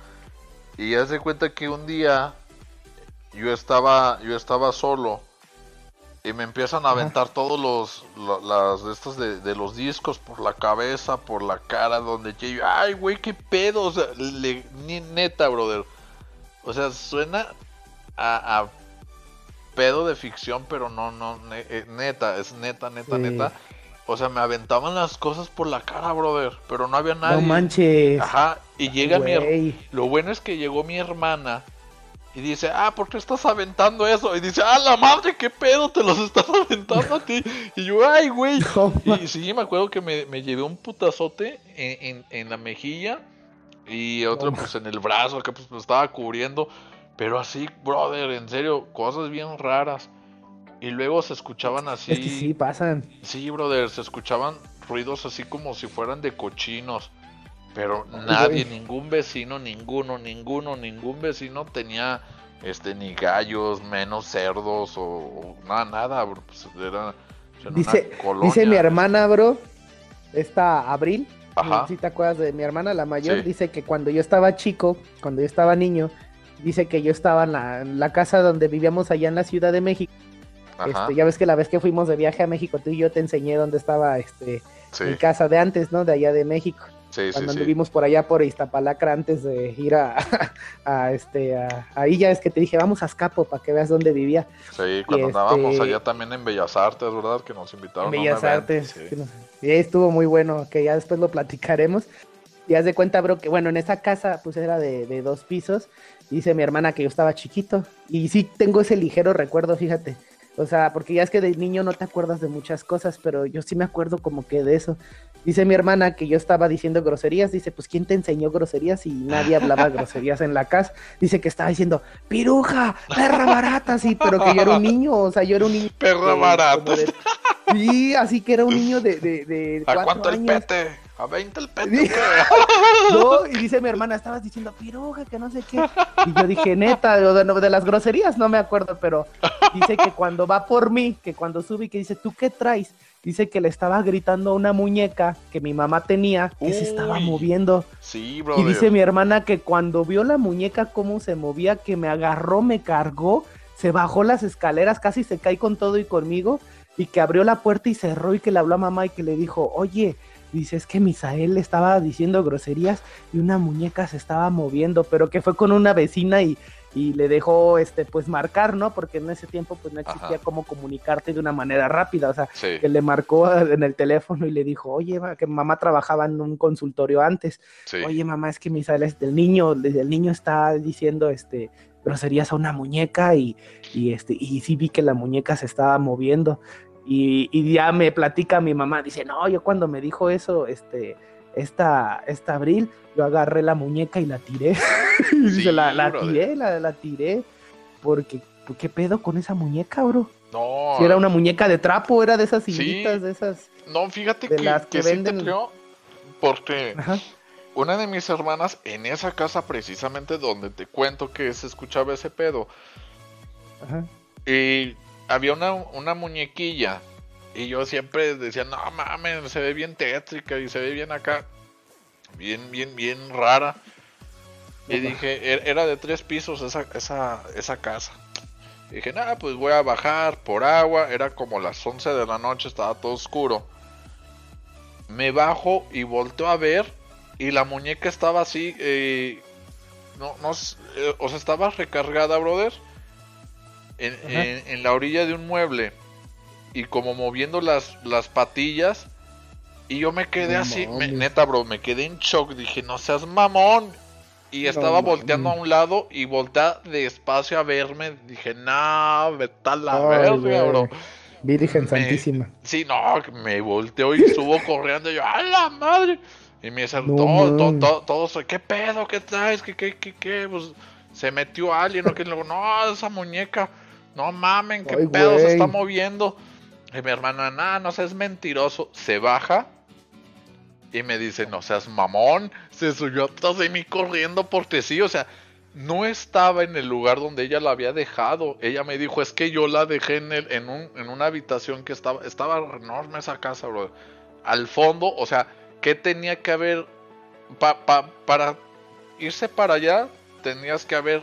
Y haz de cuenta que un día yo estaba, yo estaba solo y me empiezan a aventar todos los, las de estos de, los discos por la cabeza, por la cara, donde yo, ay, güey, qué pedo, o sea, le, neta, brother. O sea, suena a, pedo de ficción, pero no, no, eh, neta, es neta, neta, neta. O sea, me aventaban las cosas por la cara, brother, pero no había nadie. No manches. Ajá, y llega mi... Lo bueno es que llegó mi hermana y dice, ah, ¿por qué estás aventando eso? Y dice, ah, la madre, qué pedo, te los estás aventando a ti. Y yo, ay, güey. y sí, me acuerdo que me, me llevé un putazote en, en, la mejilla y otro pues en el brazo, que pues me estaba cubriendo. Pero así, brother, en serio, cosas bien raras. Y luego se escuchaban así. sí, pasan. Sí, brother, se escuchaban ruidos así como si fueran de cochinos. Pero nadie, ningún vecino, ninguno, ninguno, ningún vecino tenía este ni gallos, menos cerdos o, nada, nada, bro. Pues era, dice, dice mi hermana, bro, esta Abril, Ajá. si te acuerdas de mi hermana, la mayor, dice que cuando yo estaba chico, cuando yo estaba niño, dice que yo estaba en la, casa donde vivíamos allá en la Ciudad de México. Este, ya ves que la vez que fuimos de viaje a México, tú y yo te enseñé dónde estaba este, mi casa de antes, ¿no? De allá de México. Sí, cuando sí, por allá por Iztapalacra antes de ir a, este ahí ya es que te dije vamos a Escapo para que veas dónde vivía sí cuando andábamos este, allá también en Bellas Artes verdad que nos invitaron Bellas Artes y ahí estuvo muy bueno que ya después lo platicaremos. Y haz de cuenta bro que bueno en esa casa pues era de, de dos pisos. Dice mi hermana que yo estaba chiquito. Y sí tengo ese ligero recuerdo fíjate o sea, porque ya es que de niño no te acuerdas de muchas cosas, pero yo sí me acuerdo como que de eso. Dice mi hermana que yo estaba diciendo groserías, dice, pues ¿quién te enseñó groserías? Y nadie hablaba groserías en la casa. Dice que estaba diciendo, piruja, perra barata, sí, pero que yo era un niño, o sea, yo era un niño. Perra barata. Sí, así que era un niño de, de, de ¿A cuánto el pete? A 20 el pete. no, y dice mi hermana, estabas diciendo piruja, que no sé qué. Y yo dije, neta, de, de, las groserías no me acuerdo, pero dice que cuando va por mí, que cuando sube y que dice, ¿tú qué traes? dice que le estaba gritando a una muñeca que mi mamá tenía que se estaba moviendo. Sí, Y dice mi hermana que cuando vio la muñeca cómo se movía, que me agarró, me cargó, se bajó las escaleras, casi se cae con todo y conmigo, y que abrió la puerta y cerró y que le habló a mamá y que le dijo, oye, dice, es que Misael estaba diciendo groserías y una muñeca se estaba moviendo, pero que fue con una vecina y y le dejó este pues marcar, ¿no? Porque en ese tiempo pues no existía cómo comunicarte de una manera rápida, o sea, que le marcó en el teléfono y le dijo, oye, que mamá trabajaba en un consultorio antes, oye mamá, es que mi sale el niño, el niño está diciendo este groserías a una muñeca y, y este, y sí vi que la muñeca se estaba moviendo. Y, y ya me platica mi mamá, dice, no, yo cuando me dijo eso, este, esta, esta abril, yo agarré la muñeca y la tiré. la, la tiré, la, la, tiré. Porque, ¿qué pedo con esa muñeca, bro? No. Si era una muñeca de trapo, era de esas sillitas, de esas. No, fíjate que, las que, venden... sí te creo, porque una de mis hermanas, en esa casa precisamente donde te cuento que se escuchaba ese pedo, Ajá. y había una, una muñequilla y yo siempre decía, no mames, se ve bien tétrica y se ve bien acá. Bien, bien, bien rara. Y dije, er, era de tres pisos esa, esa, esa casa. dije, nada, pues voy a bajar por agua. Era como las 11 de la noche, estaba todo oscuro. Me bajo y volteo a ver. Y la muñeca estaba así. Eh, no, no, eh, o sea, estaba recargada, brother. En, en, la orilla de un mueble. Y como moviendo las, las patillas. Y yo me quedé así, neta, bro, me quedé en shock. Dije, no seas mamón. Y estaba volteando a un lado y voltea despacio a verme. Dije, no, vete la verga, bro. Virgen Santísima. Sí, no, me volteó y subo corriendo. Y yo, ¡a la madre! Y me dice, todo, todo, todo, ¿qué pedo? ¿Qué traes? ¿Qué, qué, qué, qué? Pues se metió alguien. ¿no? Que luego, no, esa muñeca. No mamen, ¿qué pedo? Se está moviendo. Y mi hermana, nada, no seas mentiroso. Se baja y me dice, no seas mamón. Se subió atrás de mí corriendo porque sí, o sea, no estaba en el lugar donde ella la había dejado. Ella me dijo, es que yo la dejé en, el, en, un, en una habitación que estaba, estaba enorme esa casa, bro. Al fondo, o sea, ¿qué tenía que haber? para irse para allá, tenías que haber,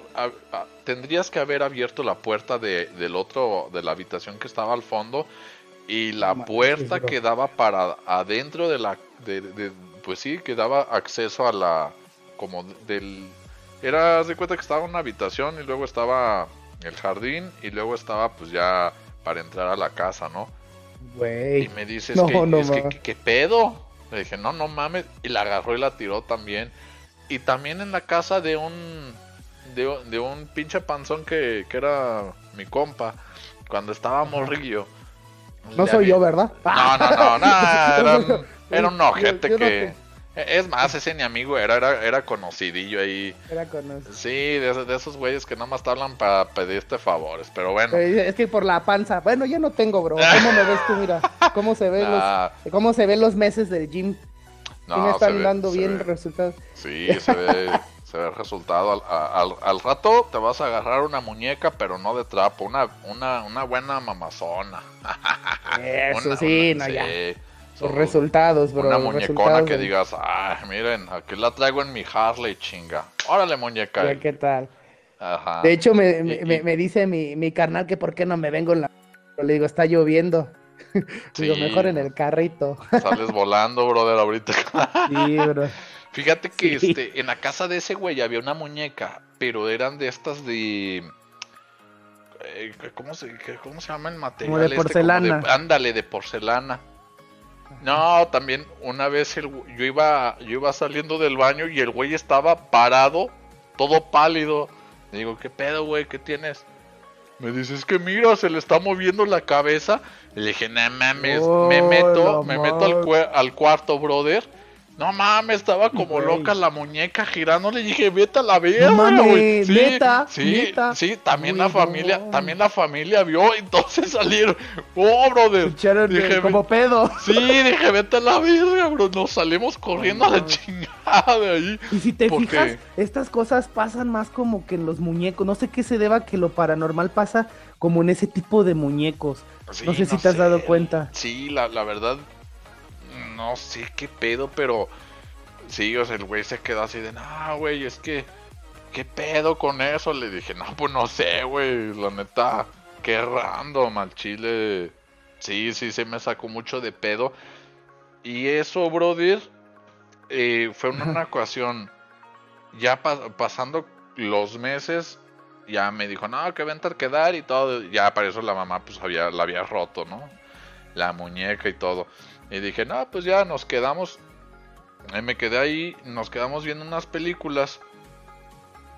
tendrías que haber abierto la puerta de, del otro, de la habitación que estaba al fondo y la puerta que daba para adentro de la de, pues sí que daba acceso a la como del era de cuenta que estaba una habitación y luego estaba el jardín y luego estaba pues ya para entrar a la casa no Güey. y me dices que, ¿qué pedo le dije no no mames y la agarró y la tiró también y también en la casa de un de, un pinche panzón que, que era mi compa cuando estaba morrillo no soy yo, ¿verdad? No, no, no, era, un, ojete que... Es más, ese ni amigo era, era, era conocidillo ahí. Era conocido. Sí, de, de esos güeyes que nada más te hablan para pedirte favores, pero bueno. Es que por la panza. Bueno, ya no tengo, bro. ¿Cómo me ves tú? Mira, cómo se ven los, cómo se ven los meses del gym. No, me están dando bien resultados. Sí, se ve, se ve el resultado. Al, al, rato te vas a agarrar una muñeca, pero no de trapo, una, una, una buena mamazona. Eso sí, no, ya. Los resultados, bro. Una muñecona que digas, ay, miren, aquí la traigo en mi Harley, chinga. Órale, muñeca. ¿Qué tal? Ajá. De hecho, me, me, me, dice mi, mi carnal que por qué no me vengo en la... Le digo, está lloviendo. digo, mejor en el carrito. Sales volando, brother, ahorita. sí, bro. Fíjate que este, en la casa de ese güey había una muñeca, pero eran de estas de. Eh, ¿cómo, se, ¿Cómo se llama el material? Como de este? porcelana. ándale, de porcelana. No, también una vez el, yo iba yo iba saliendo del baño y el güey estaba parado, todo pálido. digo, ¿qué pedo, güey? ¿Qué tienes? Me dice, es que mira, se le está moviendo la cabeza. le dije, no mames, me meto, me meto al, al cuarto, brother no mames, estaba como loca la muñeca girando. Le dije, vete a la verga, güey. Sí, neta, sí, sí, también la familia, también la familia vio, entonces salieron. Oh, brother. Dije, como pedo. Sí, dije, vete a la verga, bro. Nos salimos corriendo a la chingada de ahí. Y si te fijas, estas cosas pasan más como que en los muñecos. No sé qué se deba que lo paranormal pasa como en ese tipo de muñecos. no sé si te has dado cuenta. Sí, la, la verdad, no sé qué pedo, pero sí, o sea, el güey se quedó así de, no, güey, es que, ¿qué pedo con eso? Le dije, no, pues no sé, güey, la neta, qué random al chile. Sí, sí, se me sacó mucho de pedo. Y eso, brother, eh, fue una ocasión, ya pasando los meses, ya me dijo, no, que vente a quedar y todo. Ya para eso la mamá, pues había, la había roto, ¿no? La muñeca y todo. Y dije, no, pues ya nos quedamos. Y me quedé ahí, nos quedamos viendo unas películas.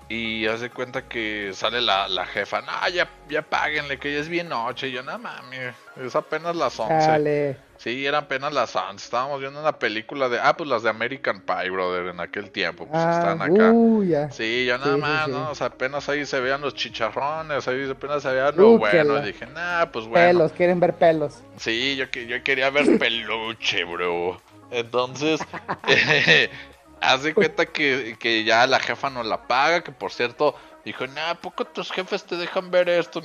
Y hace cuenta que sale la, la jefa, no, ya, ya páguenle, que ya es bien noche. Y yo, no mami, es apenas las 11. Sí, eran apenas las 11. Estábamos viendo una película de, ah, pues las de American Pie, brother, en aquel tiempo. Pues ah, están acá. Uh, sí, yo nada más, ¿no? O sea, apenas ahí se veían los chicharrones, ahí apenas se veían lo uh, bueno. Y dije, nah, pues bueno. Pelos, quieren ver pelos. Sí, yo, yo quería ver peluche, bro. Entonces, eh, haz de cuenta que, que, ya la jefa no la paga, que por cierto, dijo, nah, poco tus jefes te dejan ver esto?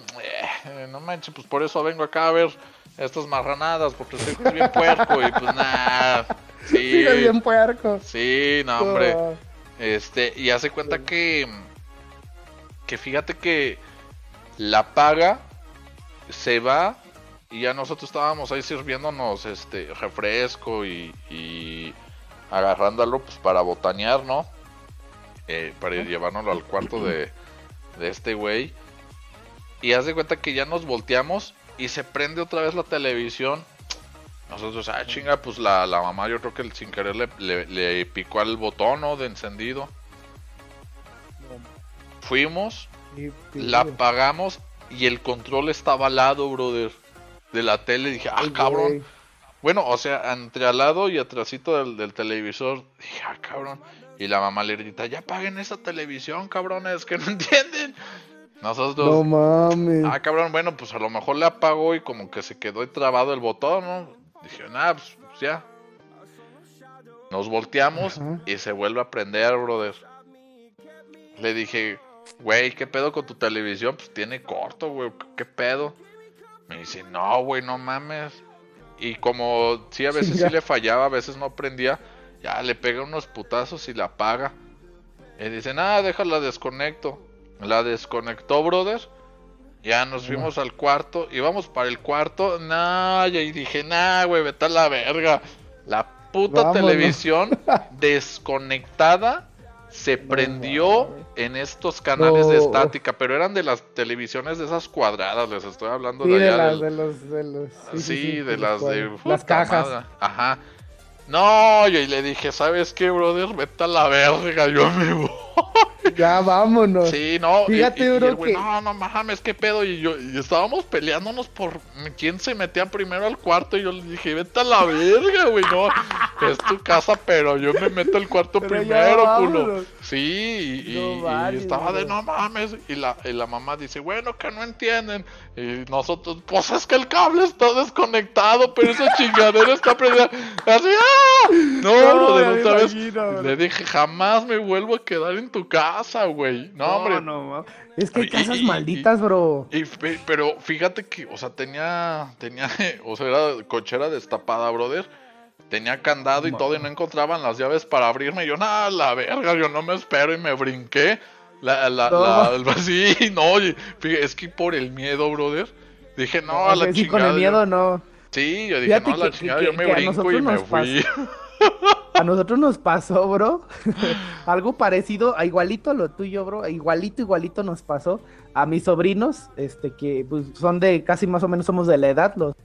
Eh, no manches, pues por eso vengo acá a ver estas marranadas, porque estoy bien puerco y pues nada. Sí, bien puerco. Sí, no, hombre. Este, y hace cuenta que, que fíjate que la paga, se va y ya nosotros estábamos ahí sirviéndonos este refresco y, y agarrándolo pues para botanear, ¿no? Eh, para llevárnoslo al cuarto de, de este güey. Y haz de cuenta que ya nos volteamos y se prende otra vez la televisión. Nosotros, ah, chinga, pues la, la mamá yo creo que sin querer le, le, picó al botón, ¿no? De encendido. Fuimos, la apagamos y el control estaba al lado, brother, de la tele. Dije, ah, cabrón. Bueno, o sea, entre al lado y atrásito del, del televisor. Dije, ah, cabrón. Y la mamá le grita, ya paguen esa televisión, cabrones, que no entienden. Nosotros. No mames. Ah, cabrón, bueno, pues a lo mejor le apagó y como que se quedó trabado el botón, ¿no? Dije, nada, pues, ya. Nos volteamos y se vuelve a prender, brother. Le dije, güey, ¿qué pedo con tu televisión? Pues tiene corto, güey, ¿qué pedo? Me dice, no, güey, no mames. Y como sí, a veces sí le fallaba, a veces no prendía, ya le pega unos putazos y la apaga. Y dice, nada, déjala desconecto. La desconectó, brother. Ya nos fuimos al cuarto. Y vamos para el cuarto. Nah, y dije, nah, güey, vete a la verga. La puta televisión desconectada se prendió en estos canales de estática, pero eran de las televisiones de esas cuadradas, les estoy hablando de allá. De, los, de los, sí, de las de las cajas. Ajá. No, yo y le dije, ¿sabes qué, brother? Vete a la verga, yo me voy. Ya vámonos. Sí, no. Fíjate, bro, que... No, no mames, qué pedo. Y yo y estábamos peleándonos por quién se metía primero al cuarto. Y yo le dije, vete a la verga, güey. No, es tu casa, pero yo me meto al cuarto primero, culo. Sí, y, estaba de no mames. Y la, y la mamá dice, bueno, que no entienden. Y nosotros, pues es que el cable está desconectado, pero esa chingadera está prendida. Así, ¡ah! No, no, de otra vez. Le dije, jamás me vuelvo a quedar en tu casa, güey. No, hombre. No, Es que hay casas malditas, bro. pero fíjate que, o sea, tenía, tenía, o sea, era cochera destapada, brother. Tenía candado y todo y no encontraban las llaves para abrirme. Y yo, nada, la verga, yo no me espero y me brinqué. La, la, la, sí, no, es que por el miedo, brother. Dije, no, a la sí, con el miedo no. Sí, yo dije, no, a la chingada, yo me brinco y me fui. A nosotros nos pasó, bro. Algo parecido, a igualito a lo tuyo, bro. Igualito, igualito nos pasó a mis sobrinos, este, que pues, son de casi más o menos somos de la edad, los,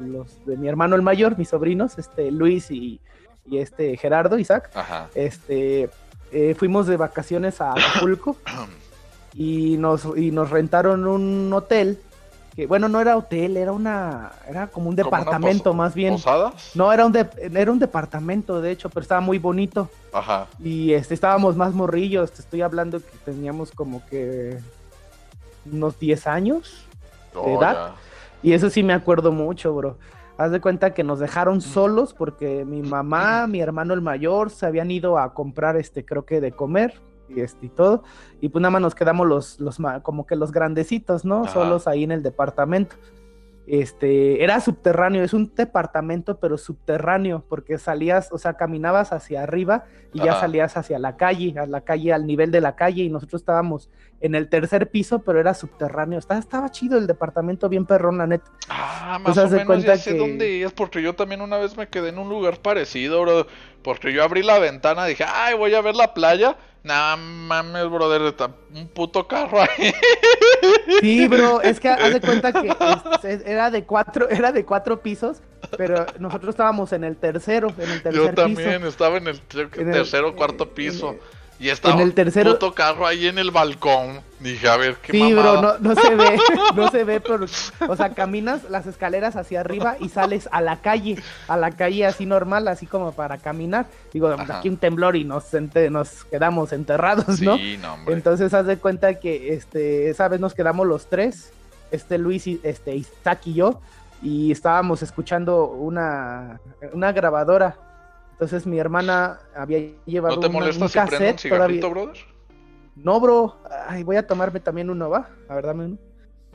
los de mi hermano el mayor, mis sobrinos, este, Luis y, y este Gerardo, Isaac. Ajá. Este, eh, fuimos de vacaciones a Acapulco y nos, y nos rentaron un hotel que bueno, no era hotel, era una era como un departamento más bien. ¿Posadas? No, era un era un departamento de hecho, pero estaba muy bonito. Ajá. Y este estábamos más morrillos, te estoy hablando que teníamos como que unos 10 años de oh, edad. Y eso sí me acuerdo mucho, bro. Haz de cuenta que nos dejaron solos porque mi mamá, mi hermano el mayor se habían ido a comprar este creo que de comer y, este, y todo. Y pues nada más nos quedamos los, los como que los grandecitos, ¿no? Solos ahí en el departamento. Este, era subterráneo, es un departamento, pero subterráneo, porque salías, o sea, caminabas hacia arriba y ya salías hacia la calle, a la calle, al nivel de la calle, y nosotros estábamos en el tercer piso, pero era subterráneo. Estaba, estaba chido el departamento, bien perrón, la neta. Ah, más o menos ya sé dónde es, porque yo también una vez me quedé en un lugar parecido, bro, porque yo abrí la ventana, dije, ay, voy a ver la playa, no mames, brother, está un puto carro ahí. Sí, bro, es que haz de cuenta que era de cuatro, era de cuatro pisos, pero nosotros estábamos en el tercero, en el tercer Yo también estaba en el, tercero, cuarto piso. Y estaba en el tercero... puto carro ahí en el balcón. Dije, a ver, qué Sí, bro, no, no, se ve, no se ve, pero, o sea, caminas las escaleras hacia arriba y sales a la calle, a la calle así normal, así como para caminar. Digo, aquí un temblor y nos, nos quedamos enterrados, ¿no? Sí, no, hombre. Entonces, haz de cuenta que, este, esa vez nos quedamos los tres, este Luis, y, este, Isaac y yo, y estábamos escuchando una, una grabadora entonces mi hermana había llevado ¿No te molesta si prende un cigarrito, brother? No, bro. Ay, voy a tomarme también uno, ¿va? A ver, dame uno.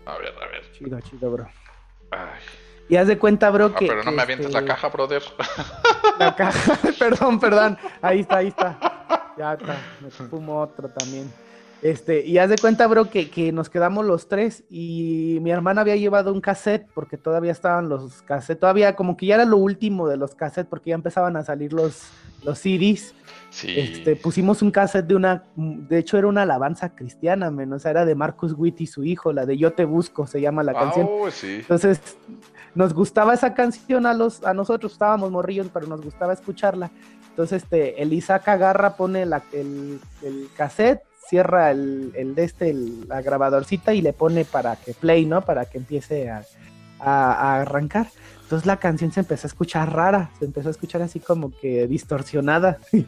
A ver, a ver. Chido, chido, bro. Ay. Y haz de cuenta, bro, ah, que... pero no me avientes la este, caja, brother. La caja, perdón, perdón. Ahí está, ahí está. Ya está. Me fumo otro también. Este, y haz de cuenta, bro, que, que, nos quedamos los tres y mi hermana había llevado un cassette porque todavía estaban los cassettes, todavía como que ya era lo último de los cassettes porque ya empezaban a salir los, los CDs. Sí. Este, pusimos un cassette de una, de hecho era una alabanza cristiana, menos o sea, era de Marcus Witt y su hijo, la de Yo te busco, se llama la ah, canción. Sí. Entonces, nos gustaba esa canción a los, a nosotros, estábamos morrillos, pero nos gustaba escucharla. Entonces, este, el Isaac agarra, pone la, el, el cassette, cierra el, el de este, la grabadorcita y le pone para que play, ¿no? Para que empiece a, a, arrancar. Entonces la canción se empezó a escuchar rara, se empezó a escuchar así como que distorsionada y,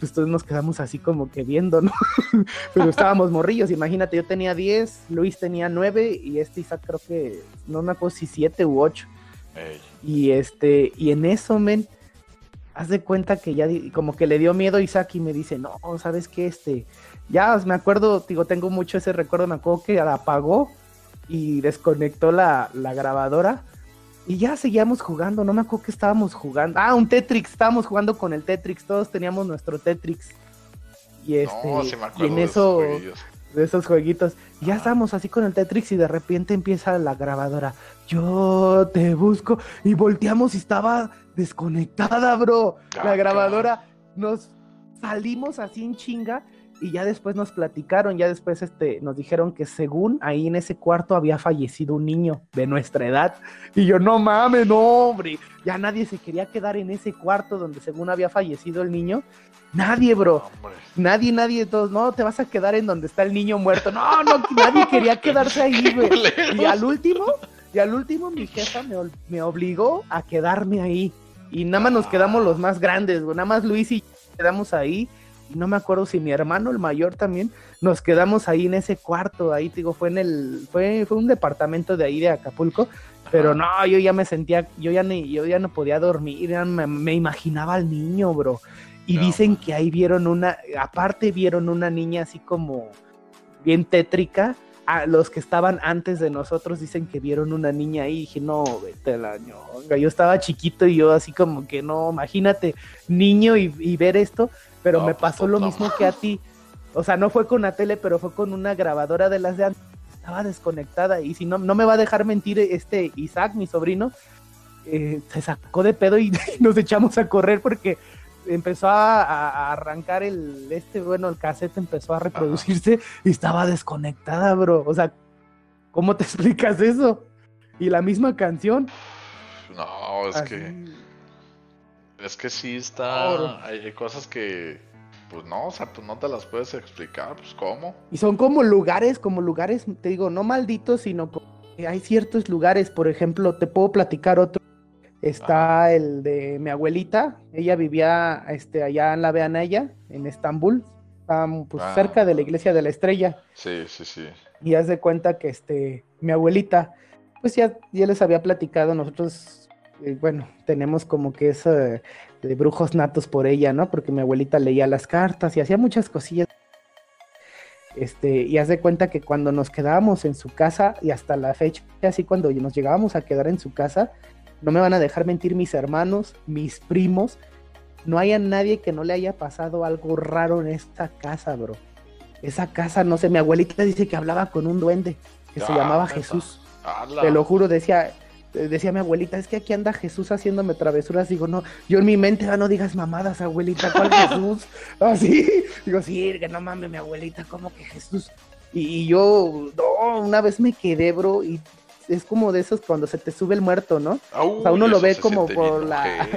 pues todos nos quedamos así como que viendo, ¿no? Pero estábamos morrillos, imagínate, yo tenía 10, Luis tenía 9 y este Isaac creo que, no me acuerdo si 7 u 8. Y este, y en eso, men, haz de cuenta que ya como que le dio miedo a Isaac y me dice, no, ¿sabes qué? Este, ya me acuerdo, digo, tengo mucho ese recuerdo, me acuerdo que la apagó y desconectó la, grabadora y ya seguíamos jugando, no me acuerdo que estábamos jugando. Ah, un Tetrix, estábamos jugando con el Tetrix, todos teníamos nuestro Tetrix. Y este, y en eso, de esos jueguitos. Y ya estábamos así con el Tetrix y de repente empieza la grabadora. Yo te busco y volteamos y estaba desconectada, bro. la grabadora. Nos salimos así en chinga y ya después nos platicaron, ya después este, nos dijeron que según ahí en ese cuarto había fallecido un niño de nuestra edad. Y yo, no mames, no, hombre, ya nadie se quería quedar en ese cuarto donde según había fallecido el niño. Nadie, bro. nadie, nadie, todos, no, te vas a quedar en donde está el niño muerto. No, no, nadie quería quedarse ahí, güey. Y al último, y al último mi jefa me, me obligó a quedarme ahí. Y nada más nos quedamos los más grandes, güey. Nada más Luis y quedamos ahí no me acuerdo si mi hermano, el mayor también, nos quedamos ahí en ese cuarto, ahí digo, fue en el, fue, fue un departamento de ahí de Acapulco, pero no, yo ya me sentía, yo ya ni, yo ya no podía dormir, me, imaginaba al niño, bro. Y dicen que ahí vieron una, aparte vieron una niña así como bien tétrica, a los que estaban antes de nosotros dicen que vieron una niña ahí. Y dije, no, vete la ñonga. Yo estaba chiquito y yo así como que no, imagínate, niño y ver esto pero me pasó lo mismo que a ti. O sea, no fue con la tele, pero fue con una grabadora de las de antes. Estaba desconectada y si no, no me va a dejar mentir este Isaac, mi sobrino, eh, se sacó de pedo y nos echamos a correr porque empezó a, arrancar el, este, bueno, el cassette empezó a reproducirse y estaba desconectada, bro. O sea, ¿cómo te explicas eso? Y la misma canción. No, es que es que sí está. Hay cosas que. Pues no, o sea, pues no te las puedes explicar, pues cómo. Y son como lugares, como lugares, te digo, no malditos, sino que hay ciertos lugares, por ejemplo, te puedo platicar otro. Está el de mi abuelita, ella vivía este, allá en la Beanaya, en Estambul, pues, ah. cerca de la iglesia de la estrella. Sí, sí, sí. Y haz de cuenta que este, mi abuelita, pues ya, ya les había platicado, nosotros eh, bueno, tenemos como que eso de, brujos natos por ella, ¿no? Porque mi abuelita leía las cartas y hacía muchas cosillas. Este, y haz de cuenta que cuando nos quedábamos en su casa y hasta la fecha, así cuando nos llegábamos a quedar en su casa, no me van a dejar mentir mis hermanos, mis primos, no haya nadie que no le haya pasado algo raro en esta casa, bro. Esa casa, no sé, mi abuelita dice que hablaba con un duende que se ah, llamaba Jesús. Te lo juro, decía, decía mi abuelita, es que aquí anda Jesús haciéndome travesuras. Digo, no, yo en mi mente, ah, no digas mamadas, abuelita, ¿cuál Jesús? Así, ah, digo, sí, que no mames, mi abuelita, ¿cómo que Jesús? Y, yo, no, una vez me quedé, bro, y es como de esos cuando se te sube el muerto, ¿no? o sea, uno lo ve como por la...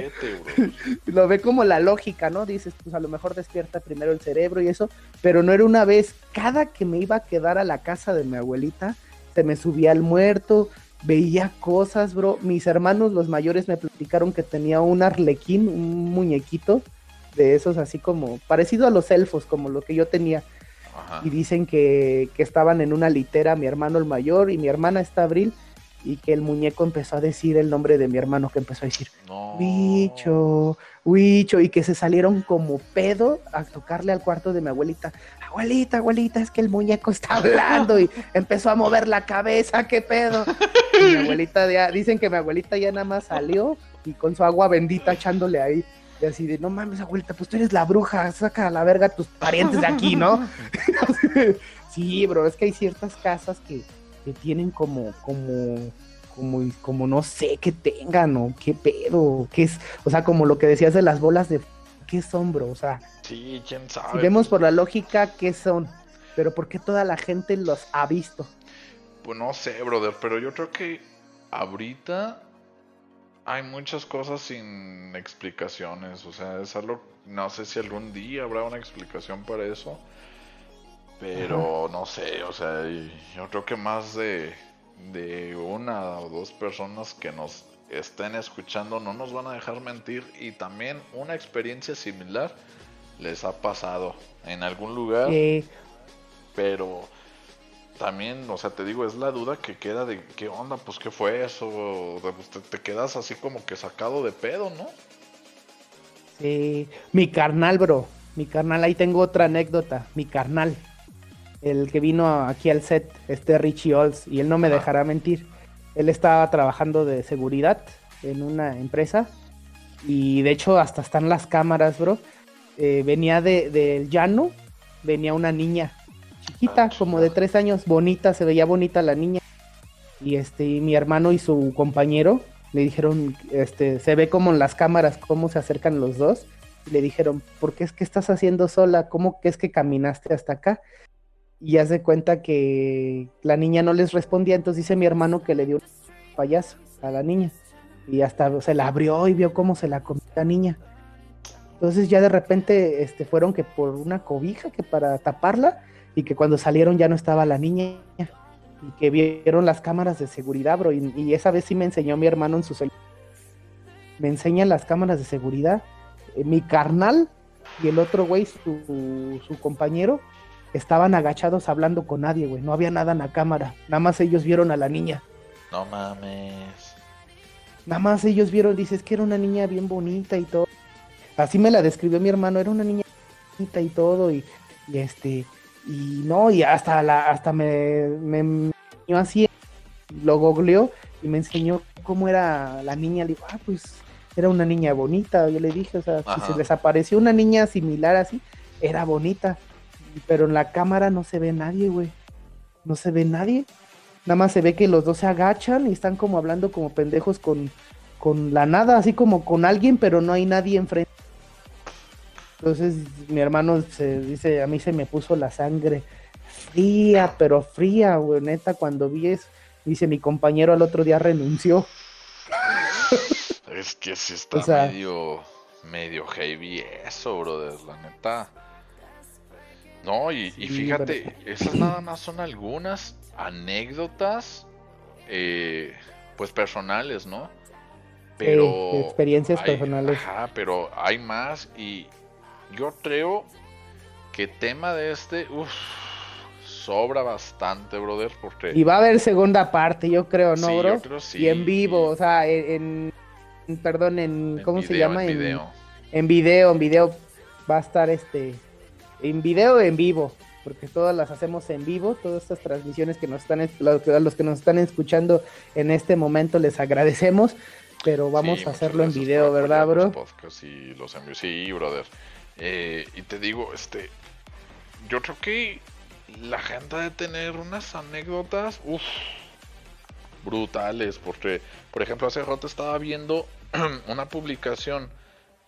lo ve como la lógica, ¿no? Dices, pues a lo mejor despierta primero el cerebro y eso, pero no era una vez. Cada que me iba a quedar a la casa de mi abuelita, se me subía el muerto, veía cosas, bro. Mis hermanos, los mayores, me platicaron que tenía un arlequín, un muñequito de esos así como parecido a los elfos, como lo que yo tenía. Y dicen que, que, estaban en una litera mi hermano el mayor y mi hermana está Abril y que el muñeco empezó a decir el nombre de mi hermano, que empezó a decir, Huicho, Huicho, y que se salieron como pedo a tocarle al cuarto de mi abuelita. Abuelita, abuelita, es que el muñeco está hablando y empezó a mover la cabeza, qué pedo. Y mi abuelita ya, dicen que mi abuelita ya nada más salió y con su agua bendita echándole ahí. Y así de, no mames, abuelita, pues tú eres la bruja, saca a la verga a tus parientes de aquí, ¿no? sí, bro, es que hay ciertas casas que, que tienen como, como, como, como no sé qué tengan o qué pedo, qué es, o sea, como lo que decías de las bolas de, ¿qué son, bro? O sea, sí, quién sabe. Si vemos por la lógica, ¿qué son? Pero ¿por qué toda la gente los ha visto? Pues no sé, brother, pero yo creo que ahorita hay muchas cosas sin explicaciones. O sea, es algo. No sé si algún día habrá una explicación para eso. Pero no sé, o sea, yo creo que más de, de una o dos personas que nos estén escuchando no nos van a dejar mentir. Y también una experiencia similar les ha pasado en algún lugar. Pero también, o sea, te digo, es la duda que queda de qué onda, pues qué fue eso, pues, te, quedas así como que sacado de pedo, ¿no? Sí, mi carnal, bro, mi carnal, ahí tengo otra anécdota, mi carnal, el que vino aquí al set, este Richie Olds, y él no me dejará mentir, él estaba trabajando de seguridad en una empresa, y de hecho hasta están las cámaras, bro, eh, venía del de, llano, venía una niña chiquita, ah, como de tres años, bonita, se veía bonita la niña. Y este, mi hermano y su compañero le dijeron, este, se ve como en las cámaras cómo se acercan los dos. Y le dijeron, ¿por qué es que estás haciendo sola? ¿Cómo que es que caminaste hasta acá? Y hace cuenta que la niña no les respondía, entonces dice mi hermano que le dio un payaso a la niña. Y hasta se la abrió y vio cómo se la comió la niña. Entonces ya de repente este, fueron que por una cobija que para taparla y que cuando salieron ya no estaba la niña y que vieron las cámaras de seguridad, bro. Y, esa vez sí me enseñó mi hermano en su celular. Me enseñan las cámaras de seguridad. Eh, mi carnal y el otro güey, su, su compañero, estaban agachados hablando con nadie, güey. No había nada en la cámara. Nada más ellos vieron a la niña. No mames. Nada más ellos vieron, dices que era una niña bien bonita y todo. Así me la describió mi hermano, era una niña bonita y todo. Y, y este, y no, y hasta la, hasta me, me enseñó así, lo googleó y me enseñó cómo era la niña. Le digo, ah, pues era una niña bonita. Yo le dije, o sea, si se desapareció una niña similar así, era bonita. Pero en la cámara no se ve nadie, güey. No se ve nadie. Nada más se ve que los dos se agachan y están como hablando como pendejos con, con la nada, así como con alguien, pero no hay nadie enfrente. Entonces mi hermano se dice, a mí se me puso la sangre fría, pero fría, güey, neta, cuando vi eso, dice mi compañero al otro día renunció. Es que sí está medio, medio heavy eso, brother, la neta. No, y, fíjate, esas nada más son algunas anécdotas, eh, pues personales, ¿no? Pero experiencias personales. Ajá, pero hay más y, yo creo que tema de este, uff, sobra bastante, brother, porque... Y va a haber segunda parte, yo creo, ¿no, bro? Yo creo sí. Y en vivo, o sea, en, perdón, en, ¿cómo se llama? En video. En, video, en video va a estar este, en video en vivo, porque todas las hacemos en vivo, todas estas transmisiones que nos están, los que nos están escuchando en este momento les agradecemos, pero vamos a hacerlo en video, ¿verdad, bro? Los y los Sí, brother. Eh, y te digo, este, yo creo que la gente debe tener unas anécdotas, uff, brutales, porque, por ejemplo, hace rato estaba viendo una publicación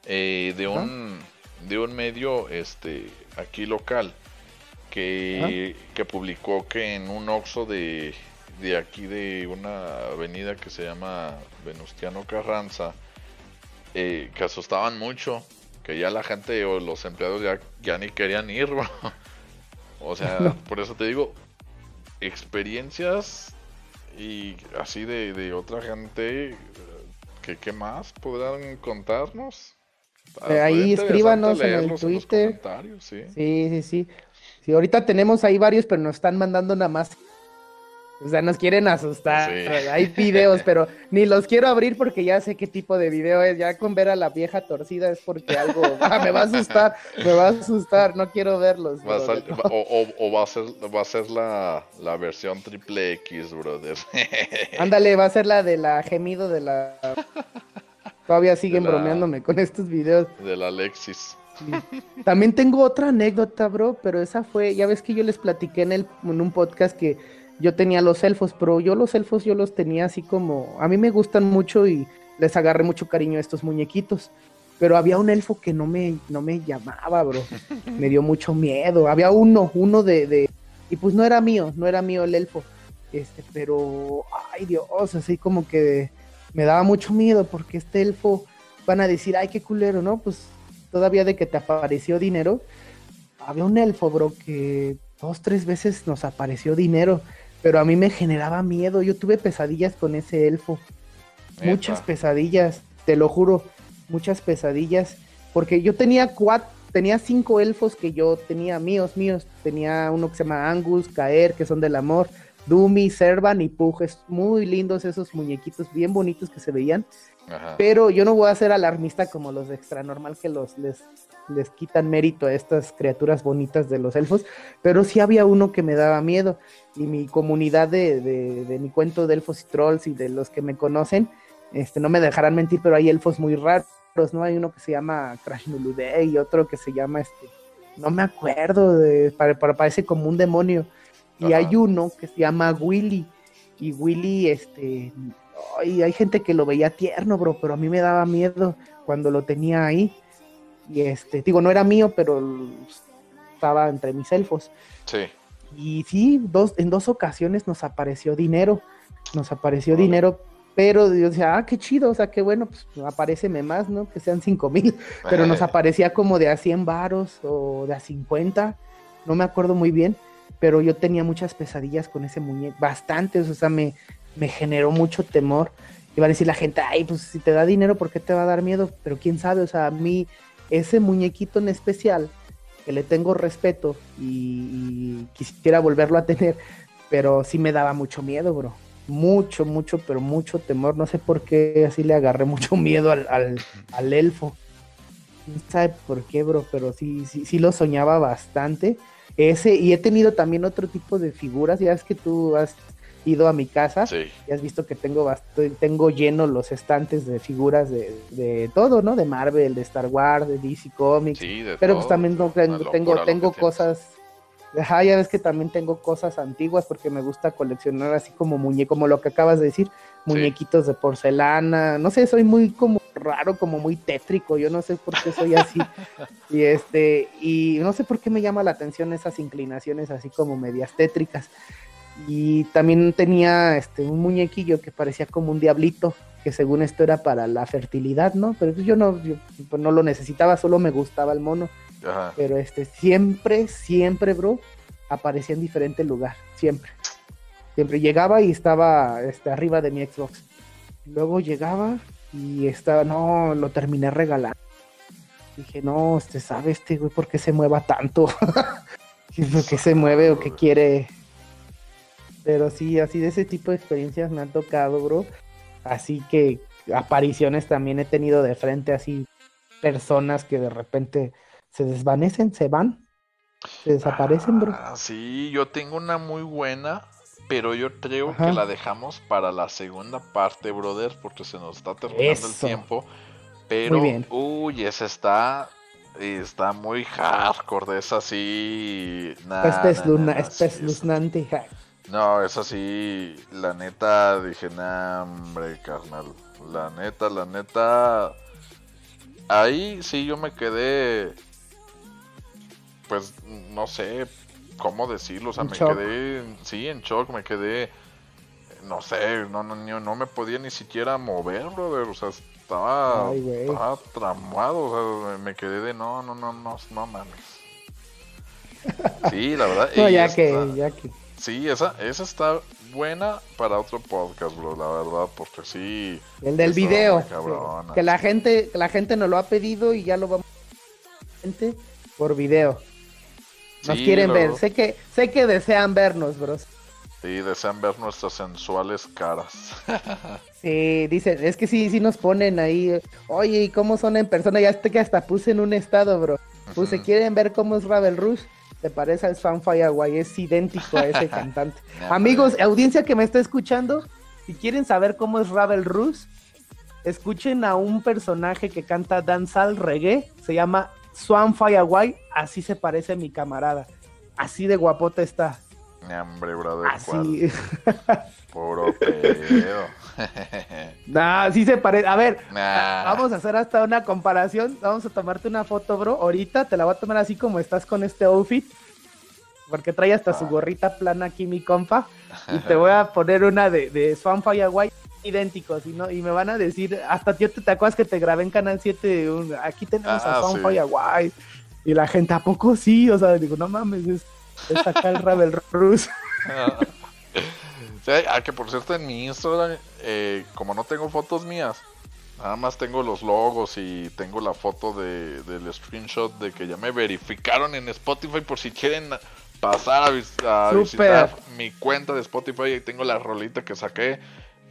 eh, de un de un medio, este, aquí local, que, que publicó que en un Oxxo de, de aquí de una avenida que se llama Venustiano Carranza, eh, que asustaban mucho que ya la gente o los empleados ya, ya ni querían ir, O sea, por eso te digo, experiencias y así de, otra gente, que ¿qué más podrán contarnos? Eh, ahí escríbanos en el Twitter. sí. sí, sí, sí. Sí, ahorita tenemos ahí varios, pero nos están mandando nada más o sea, nos quieren asustar. Hay videos, pero ni los quiero abrir porque ya sé qué tipo de video es. Ya con ver a la vieja torcida es porque algo ah, me va a asustar, me va a asustar. No quiero verlos. o, va a ser, va a ser la, la versión triple X, brother. Ándale, va a ser la de la gemido de la todavía siguen bromeándome con estos videos. Del Alexis. También tengo otra anécdota, bro, pero esa fue, ya ves que yo les platiqué en, el, en un podcast que yo tenía los elfos, pero yo los elfos yo los tenía así como, a mí me gustan mucho y les agarré mucho cariño a estos muñequitos. Pero había un elfo que no me, no me llamaba, bro. Me dio mucho miedo. Había uno, uno de, de, y pues no era mío, no era mío el elfo. Este, pero, ay Dios, así como que me daba mucho miedo porque este elfo van a decir, ay, qué culero, ¿no? Pues todavía de que te apareció dinero, había un elfo, bro, que dos, tres veces nos apareció dinero, pero a mí me generaba miedo. Yo tuve pesadillas con ese elfo. Muchas pesadillas, te lo juro, muchas pesadillas. Porque yo tenía cuatro, tenía cinco elfos que yo tenía míos, míos. Tenía uno que se llama Angus, Caer, que son del amor. Dumi, Servan y Pujes, muy lindos esos muñequitos, bien bonitos que se veían. Pero yo no voy a ser alarmista como los de Extra Normal que los les, les quitan mérito a estas criaturas bonitas de los elfos, pero sí había uno que me daba miedo. Y mi comunidad de, de, mi cuento de elfos y trolls y de los que me conocen, este, no me dejarán mentir, pero hay elfos muy raros, ¿no? Hay uno que se llama Krashnulude y otro que se llama este, no me acuerdo, de, parece como un demonio y hay uno que se llama Willy. Y Willy, este, hay gente que lo veía tierno, bro, pero a mí me daba miedo cuando lo tenía ahí. Y este, digo, no era mío, pero estaba entre mis elfos. Sí. Y sí, dos, en dos ocasiones nos apareció dinero. Nos apareció dinero, pero yo decía, ah, qué chido, o sea, qué bueno, pues apareceme más, ¿no? Que sean cinco mil. Pero nos aparecía como de a 100 varos o de a 50, no me acuerdo muy bien pero yo tenía muchas pesadillas con ese muñeco, bastantes, o sea, me, me generó mucho temor. Iba a decir la gente, ay, pues si te da dinero, ¿por qué te va a dar miedo? Pero quién sabe, o sea, a mí, ese muñequito en especial, que le tengo respeto y, quisiera volverlo a tener, pero sí me daba mucho miedo, bro. Mucho, mucho, pero mucho temor. No sé por qué así le agarré mucho miedo al, al, al elfo. No sabe por qué, bro, pero sí, sí, sí lo soñaba bastante. Ese, y he tenido también otro tipo de figuras, ya es que tú has ido a mi casa y has visto que tengo tengo lleno los estantes de figuras de, de, todo, ¿no? De Marvel, de Star Wars, de DC Comics. pero pues también tengo, tengo, tengo cosas. Ajá, ya ves que también tengo cosas antiguas porque me gusta coleccionar así como muñecos, como lo que acabas de decir, muñequitos de porcelana, no sé, soy muy como raro, como muy tétrico, yo no sé por qué soy así. y este, y no sé por qué me llama la atención esas inclinaciones así como medias tétricas. Y también tenía este un muñequillo que parecía como un diablito, que según esto era para la fertilidad, ¿no? Pero yo no, pues no lo necesitaba, solo me gustaba el mono. Pero este, siempre, siempre, bro, aparecía en diferente lugar, siempre. Siempre llegaba y estaba este, arriba de mi Xbox. Luego llegaba y estaba, no, lo terminé regalando. Dije, no, usted sabe este güey por qué se mueva tanto. ¿Qué es lo que se mueve o qué quiere? Pero sí, así de ese tipo de experiencias me han tocado, bro. Así que apariciones también he tenido de frente, así personas que de repente se desvanecen, se van, se desaparecen, bro. Ah, sí, yo tengo una muy buena pero yo creo que la dejamos para la segunda parte, brother, porque se nos está terminando el tiempo. Pero, uy, esa está, está muy hardcore, es así. espeluznante. No, es así, la neta, dije, nah, hombre, carnal. La neta, la neta. Ahí sí yo me quedé. Pues no sé, cómo decirlo, o sea, me quedé, sí, en shock, me quedé, no sé, no, no, no me podía ni siquiera mover, brother, o sea, estaba, estaba tramado, o sea, me quedé de no, no, no, no, no mames. Sí, la verdad. no, ya que, ya que. Sí, esa, esa está buena para otro podcast, bro, la verdad, porque sí. El del video. que la gente, la gente nos lo ha pedido y ya lo vamos a por video. Nos quieren ver. Sé que, sé que desean vernos, bros. Sí, desean ver nuestras sensuales caras. sí, dicen, es que sí, sí nos ponen ahí. Oye, ¿y cómo son en persona? Ya que hasta puse en un estado, bro. Puse, ¿quieren ver cómo es Ravel Rush? Te parece al Fan Fireway, es idéntico a ese cantante. Amigos, audiencia que me está escuchando, si quieren saber cómo es Ravel Rush, escuchen a un personaje que canta dancehall reggae, se llama Swan Fireway, así se parece mi camarada. Así de guapota está. Hombre, brother. Así. Puro pedo. Nah, sí se parece. A ver, vamos a hacer hasta una comparación. Vamos a tomarte una foto, bro. Ahorita te la voy a tomar así como estás con este outfit. Porque trae hasta su ah. gorrita plana aquí, mi compa. Y te voy a poner una de, de Swan Fireway idénticos y no y me van a decir hasta tío te, acuerdas que te grabé en Canal 7 aquí tenemos a Swan Fireway y la gente a poco sí o sea digo no mames es, acá el Ravel Rus ah, que por cierto en mi Instagram eh, como no tengo fotos mías nada más tengo los logos y tengo la foto de, del screenshot de que ya me verificaron en Spotify por si quieren pasar a, visitar mi cuenta de Spotify y tengo la rolita que saqué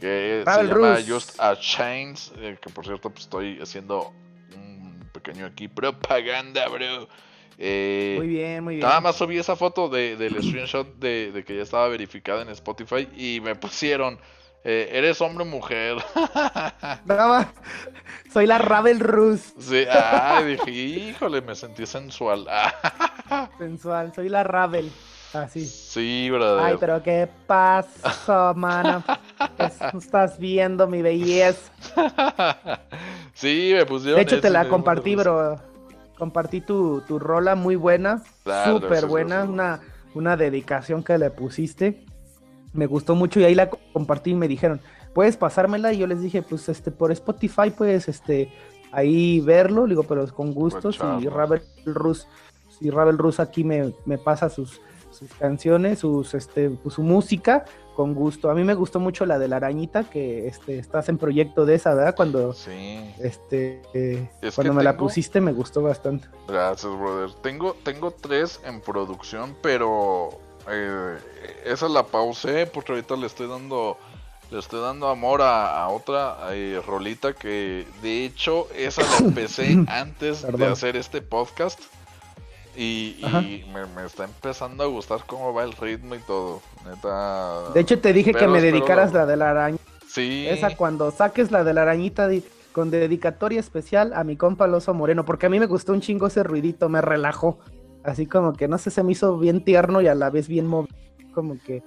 que se llama Just a Chains, eh, que por cierto pues, estoy haciendo un pequeño aquí propaganda, bro. Eh, muy bien, muy bien. Nada más subí esa foto de, del screenshot de, que ya estaba verificada en Spotify y me pusieron, eh, ¿eres hombre o mujer? Nada soy la Ravel Rus. Sí, ah, dije, híjole, me sentí sensual. sensual, soy la Ravel. Así. Sí, brother. Ay, pero ¿qué pasó, mano? Estás viendo mi belleza. sí, me pusieron. De hecho, te la compartí, bro. Compartí tu, tu rola muy buena. Súper buena. Una, una dedicación que le pusiste. Me gustó mucho y ahí la compartí y me dijeron, ¿puedes pasármela? Y yo les dije, pues, este, por Spotify puedes, este, ahí verlo. Digo, pero con gusto. Si Ravel Rus, si Ravel Rus aquí me, me pasa sus sus canciones, sus, este, pues, su música, con gusto. A mí me gustó mucho la de la arañita, que este, estás en proyecto de esa, ¿verdad? Cuando, este, cuando me la pusiste me gustó bastante. Gracias, brother. Tengo, tengo tres en producción, pero eh, esa la pausé porque ahorita le estoy dando le estoy dando amor a, otra eh, rolita que de hecho esa la empecé antes de hacer este podcast. Y, me, está empezando a gustar cómo va el ritmo y todo. Neta. De hecho, te dije que me dedicaras la de la araña. Sí. Esa cuando saques la de la arañita con dedicatoria especial a mi compa Loso Moreno, porque a mí me gustó un chingo ese ruidito, me relajó. Así como que no sé, se me hizo bien tierno y a la vez bien movido. Como que,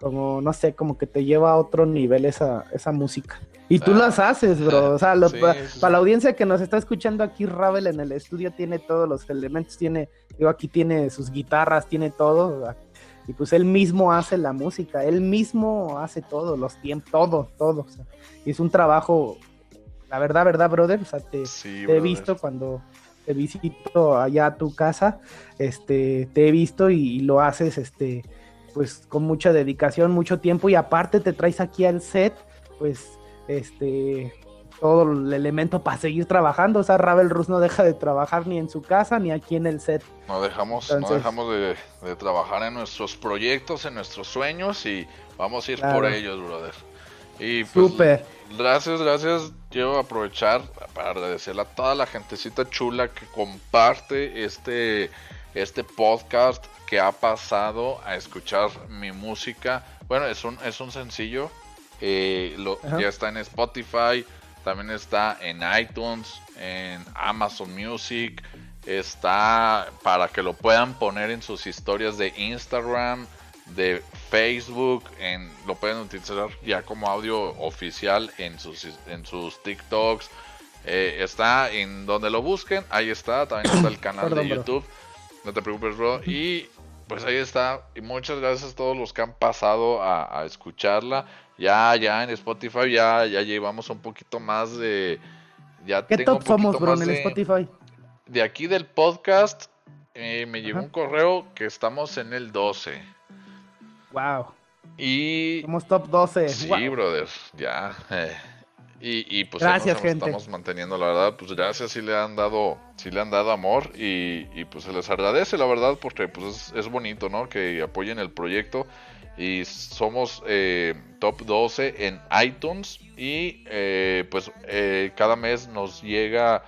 como no sé, como que te lleva a otro nivel esa, esa música. Y tú las haces, bro. O sea, para la audiencia que nos está escuchando aquí, Ravel en el estudio tiene todos los elementos, tiene, digo, aquí tiene sus guitarras, tiene todo. Y pues él mismo hace la música, él mismo hace todo, los tiempos, todo, todo. O sea, es un trabajo, la verdad, verdad, brother. O sea, te, he visto cuando te visito allá a tu casa, este, te he visto y, y lo haces, este, pues con mucha dedicación, mucho tiempo y aparte te traes aquí al set, pues este todo el elemento para seguir trabajando. O sea, Ravel Rus no deja de trabajar ni en su casa ni aquí en el set. No dejamos, no dejamos de, trabajar en nuestros proyectos, en nuestros sueños y vamos a ir por ellos, brother. Y pues, gracias, gracias. Quiero aprovechar para agradecerle a toda la gentecita chula que comparte este, este podcast, que ha pasado a escuchar mi música. Bueno, es un, es un sencillo, eh, lo, ya está en Spotify, también está en iTunes, en Amazon Music, está para que lo puedan poner en sus historias de Instagram, de Facebook, en, lo pueden utilizar ya como audio oficial en sus, en sus TikToks. Eh, está en donde lo busquen, ahí está, también está el canal de YouTube. No te preocupes, bro. Y pues ahí está. Y muchas gracias a todos los que han pasado a escucharla. Ya, ya en Spotify ya, ya llevamos un poquito más de. Ya ¿Qué top somos, bro, en el Spotify? De aquí del podcast eh, me llegó un correo que estamos en el 12. Wow. Y. Somos top 12. Sí, brother, ya. Eh. Y, y, pues gracias, gente. estamos manteniendo, la verdad, pues gracias, si le han dado, si le han dado amor y, y pues se les agradece, la verdad, porque pues es, es bonito, ¿no? Que apoyen el proyecto y somos eh, top 12 en iTunes y eh, pues eh, cada mes nos llega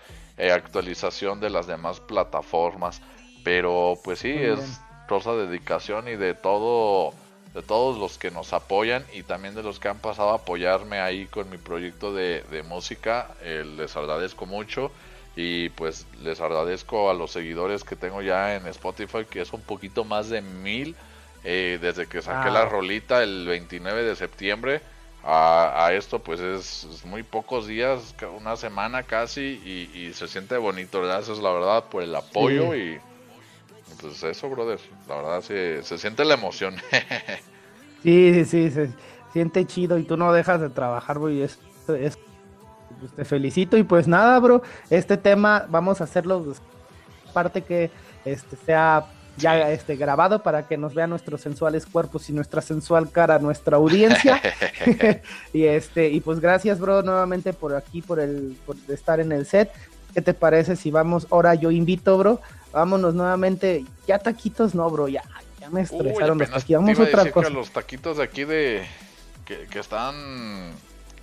actualización de las demás plataformas pero pues sí es cosa de dedicación y de todo de todos los que nos apoyan y también de los que han pasado a apoyarme ahí con mi proyecto de, música. Eh, les agradezco mucho y pues les agradezco a los seguidores que tengo ya en Spotify, que es un poquito más de mil. Eh, desde que saqué la rolita el 29 de septiembre a, esto pues es, muy pocos días, una semana casi y, se siente bonito, gracias la verdad por el apoyo y pues eso, brother, la verdad se, se siente la emoción. sí, sí, sí, se siente chido y tú no dejas de trabajar, bro, y es, es pues, te felicito y pues nada, bro, este tema vamos a hacerlo pues, parte que este sea ya este grabado para que nos vean nuestros sensuales cuerpos y nuestra sensual cara, nuestra audiencia. y este, y pues gracias, bro, nuevamente por aquí, por el, por estar en el set. ¿Qué te parece si vamos? Ahora yo invito, bro. Vámonos nuevamente. Ya taquitos, no, bro. Ya, ya me estresaron los taquitos. Vamos otra cosa. los taquitos de aquí de que, que están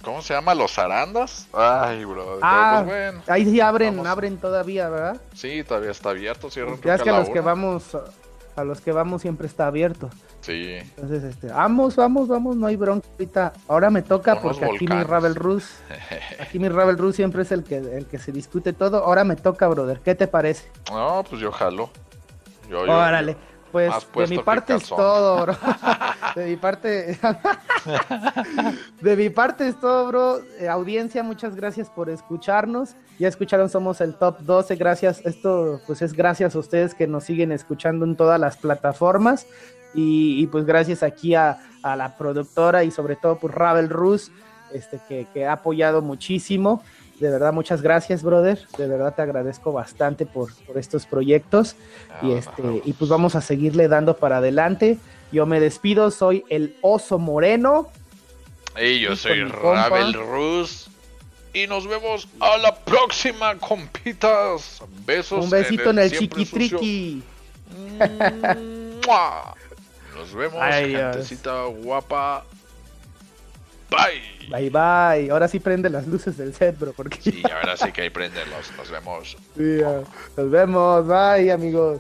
¿Cómo se llama? ¿Los arandas? Ay, bro. Ah, pues, ahí sí abren, abren todavía, ¿verdad? Sí, todavía está abierto. Cierran ya es que a los que vamos, a los que vamos siempre está abierto. Sí. Entonces, este, vamos, vamos, vamos, no hay bronca ahorita. Ahora me toca porque aquí mi Ravel Rus, aquí mi Ravel Rus siempre es el que, el que se discute todo. Ahora me toca, brother. ¿Qué te parece? No, pues yo jalo. Yo, Órale. Pues de mi parte es todo, bro. de mi parte. de mi parte es todo, bro. Eh, audiencia, muchas gracias por escucharnos. Ya escucharon, somos el top 12. Gracias. Esto, pues es gracias a ustedes que nos siguen escuchando en todas las plataformas. Y, pues gracias aquí a, la productora y sobre todo por Ravel Rus, este, que, que ha apoyado muchísimo. De verdad, muchas gracias, brother. De verdad te agradezco bastante por, estos proyectos. y ah, este, y pues vamos a seguirle dando para adelante. Yo me despido, soy el oso moreno. Y yo soy Ravel Rus. Y nos vemos a la próxima, compitas. Besos. Un besito en el, chiquitriqui. Nos vemos, gentecita guapa. Bye. Bye bye. Ahora sí prende las luces del set, bro. Porque... Sí, ahora sí que hay prenderlos. Nos vemos. nos vemos. Bye, amigos.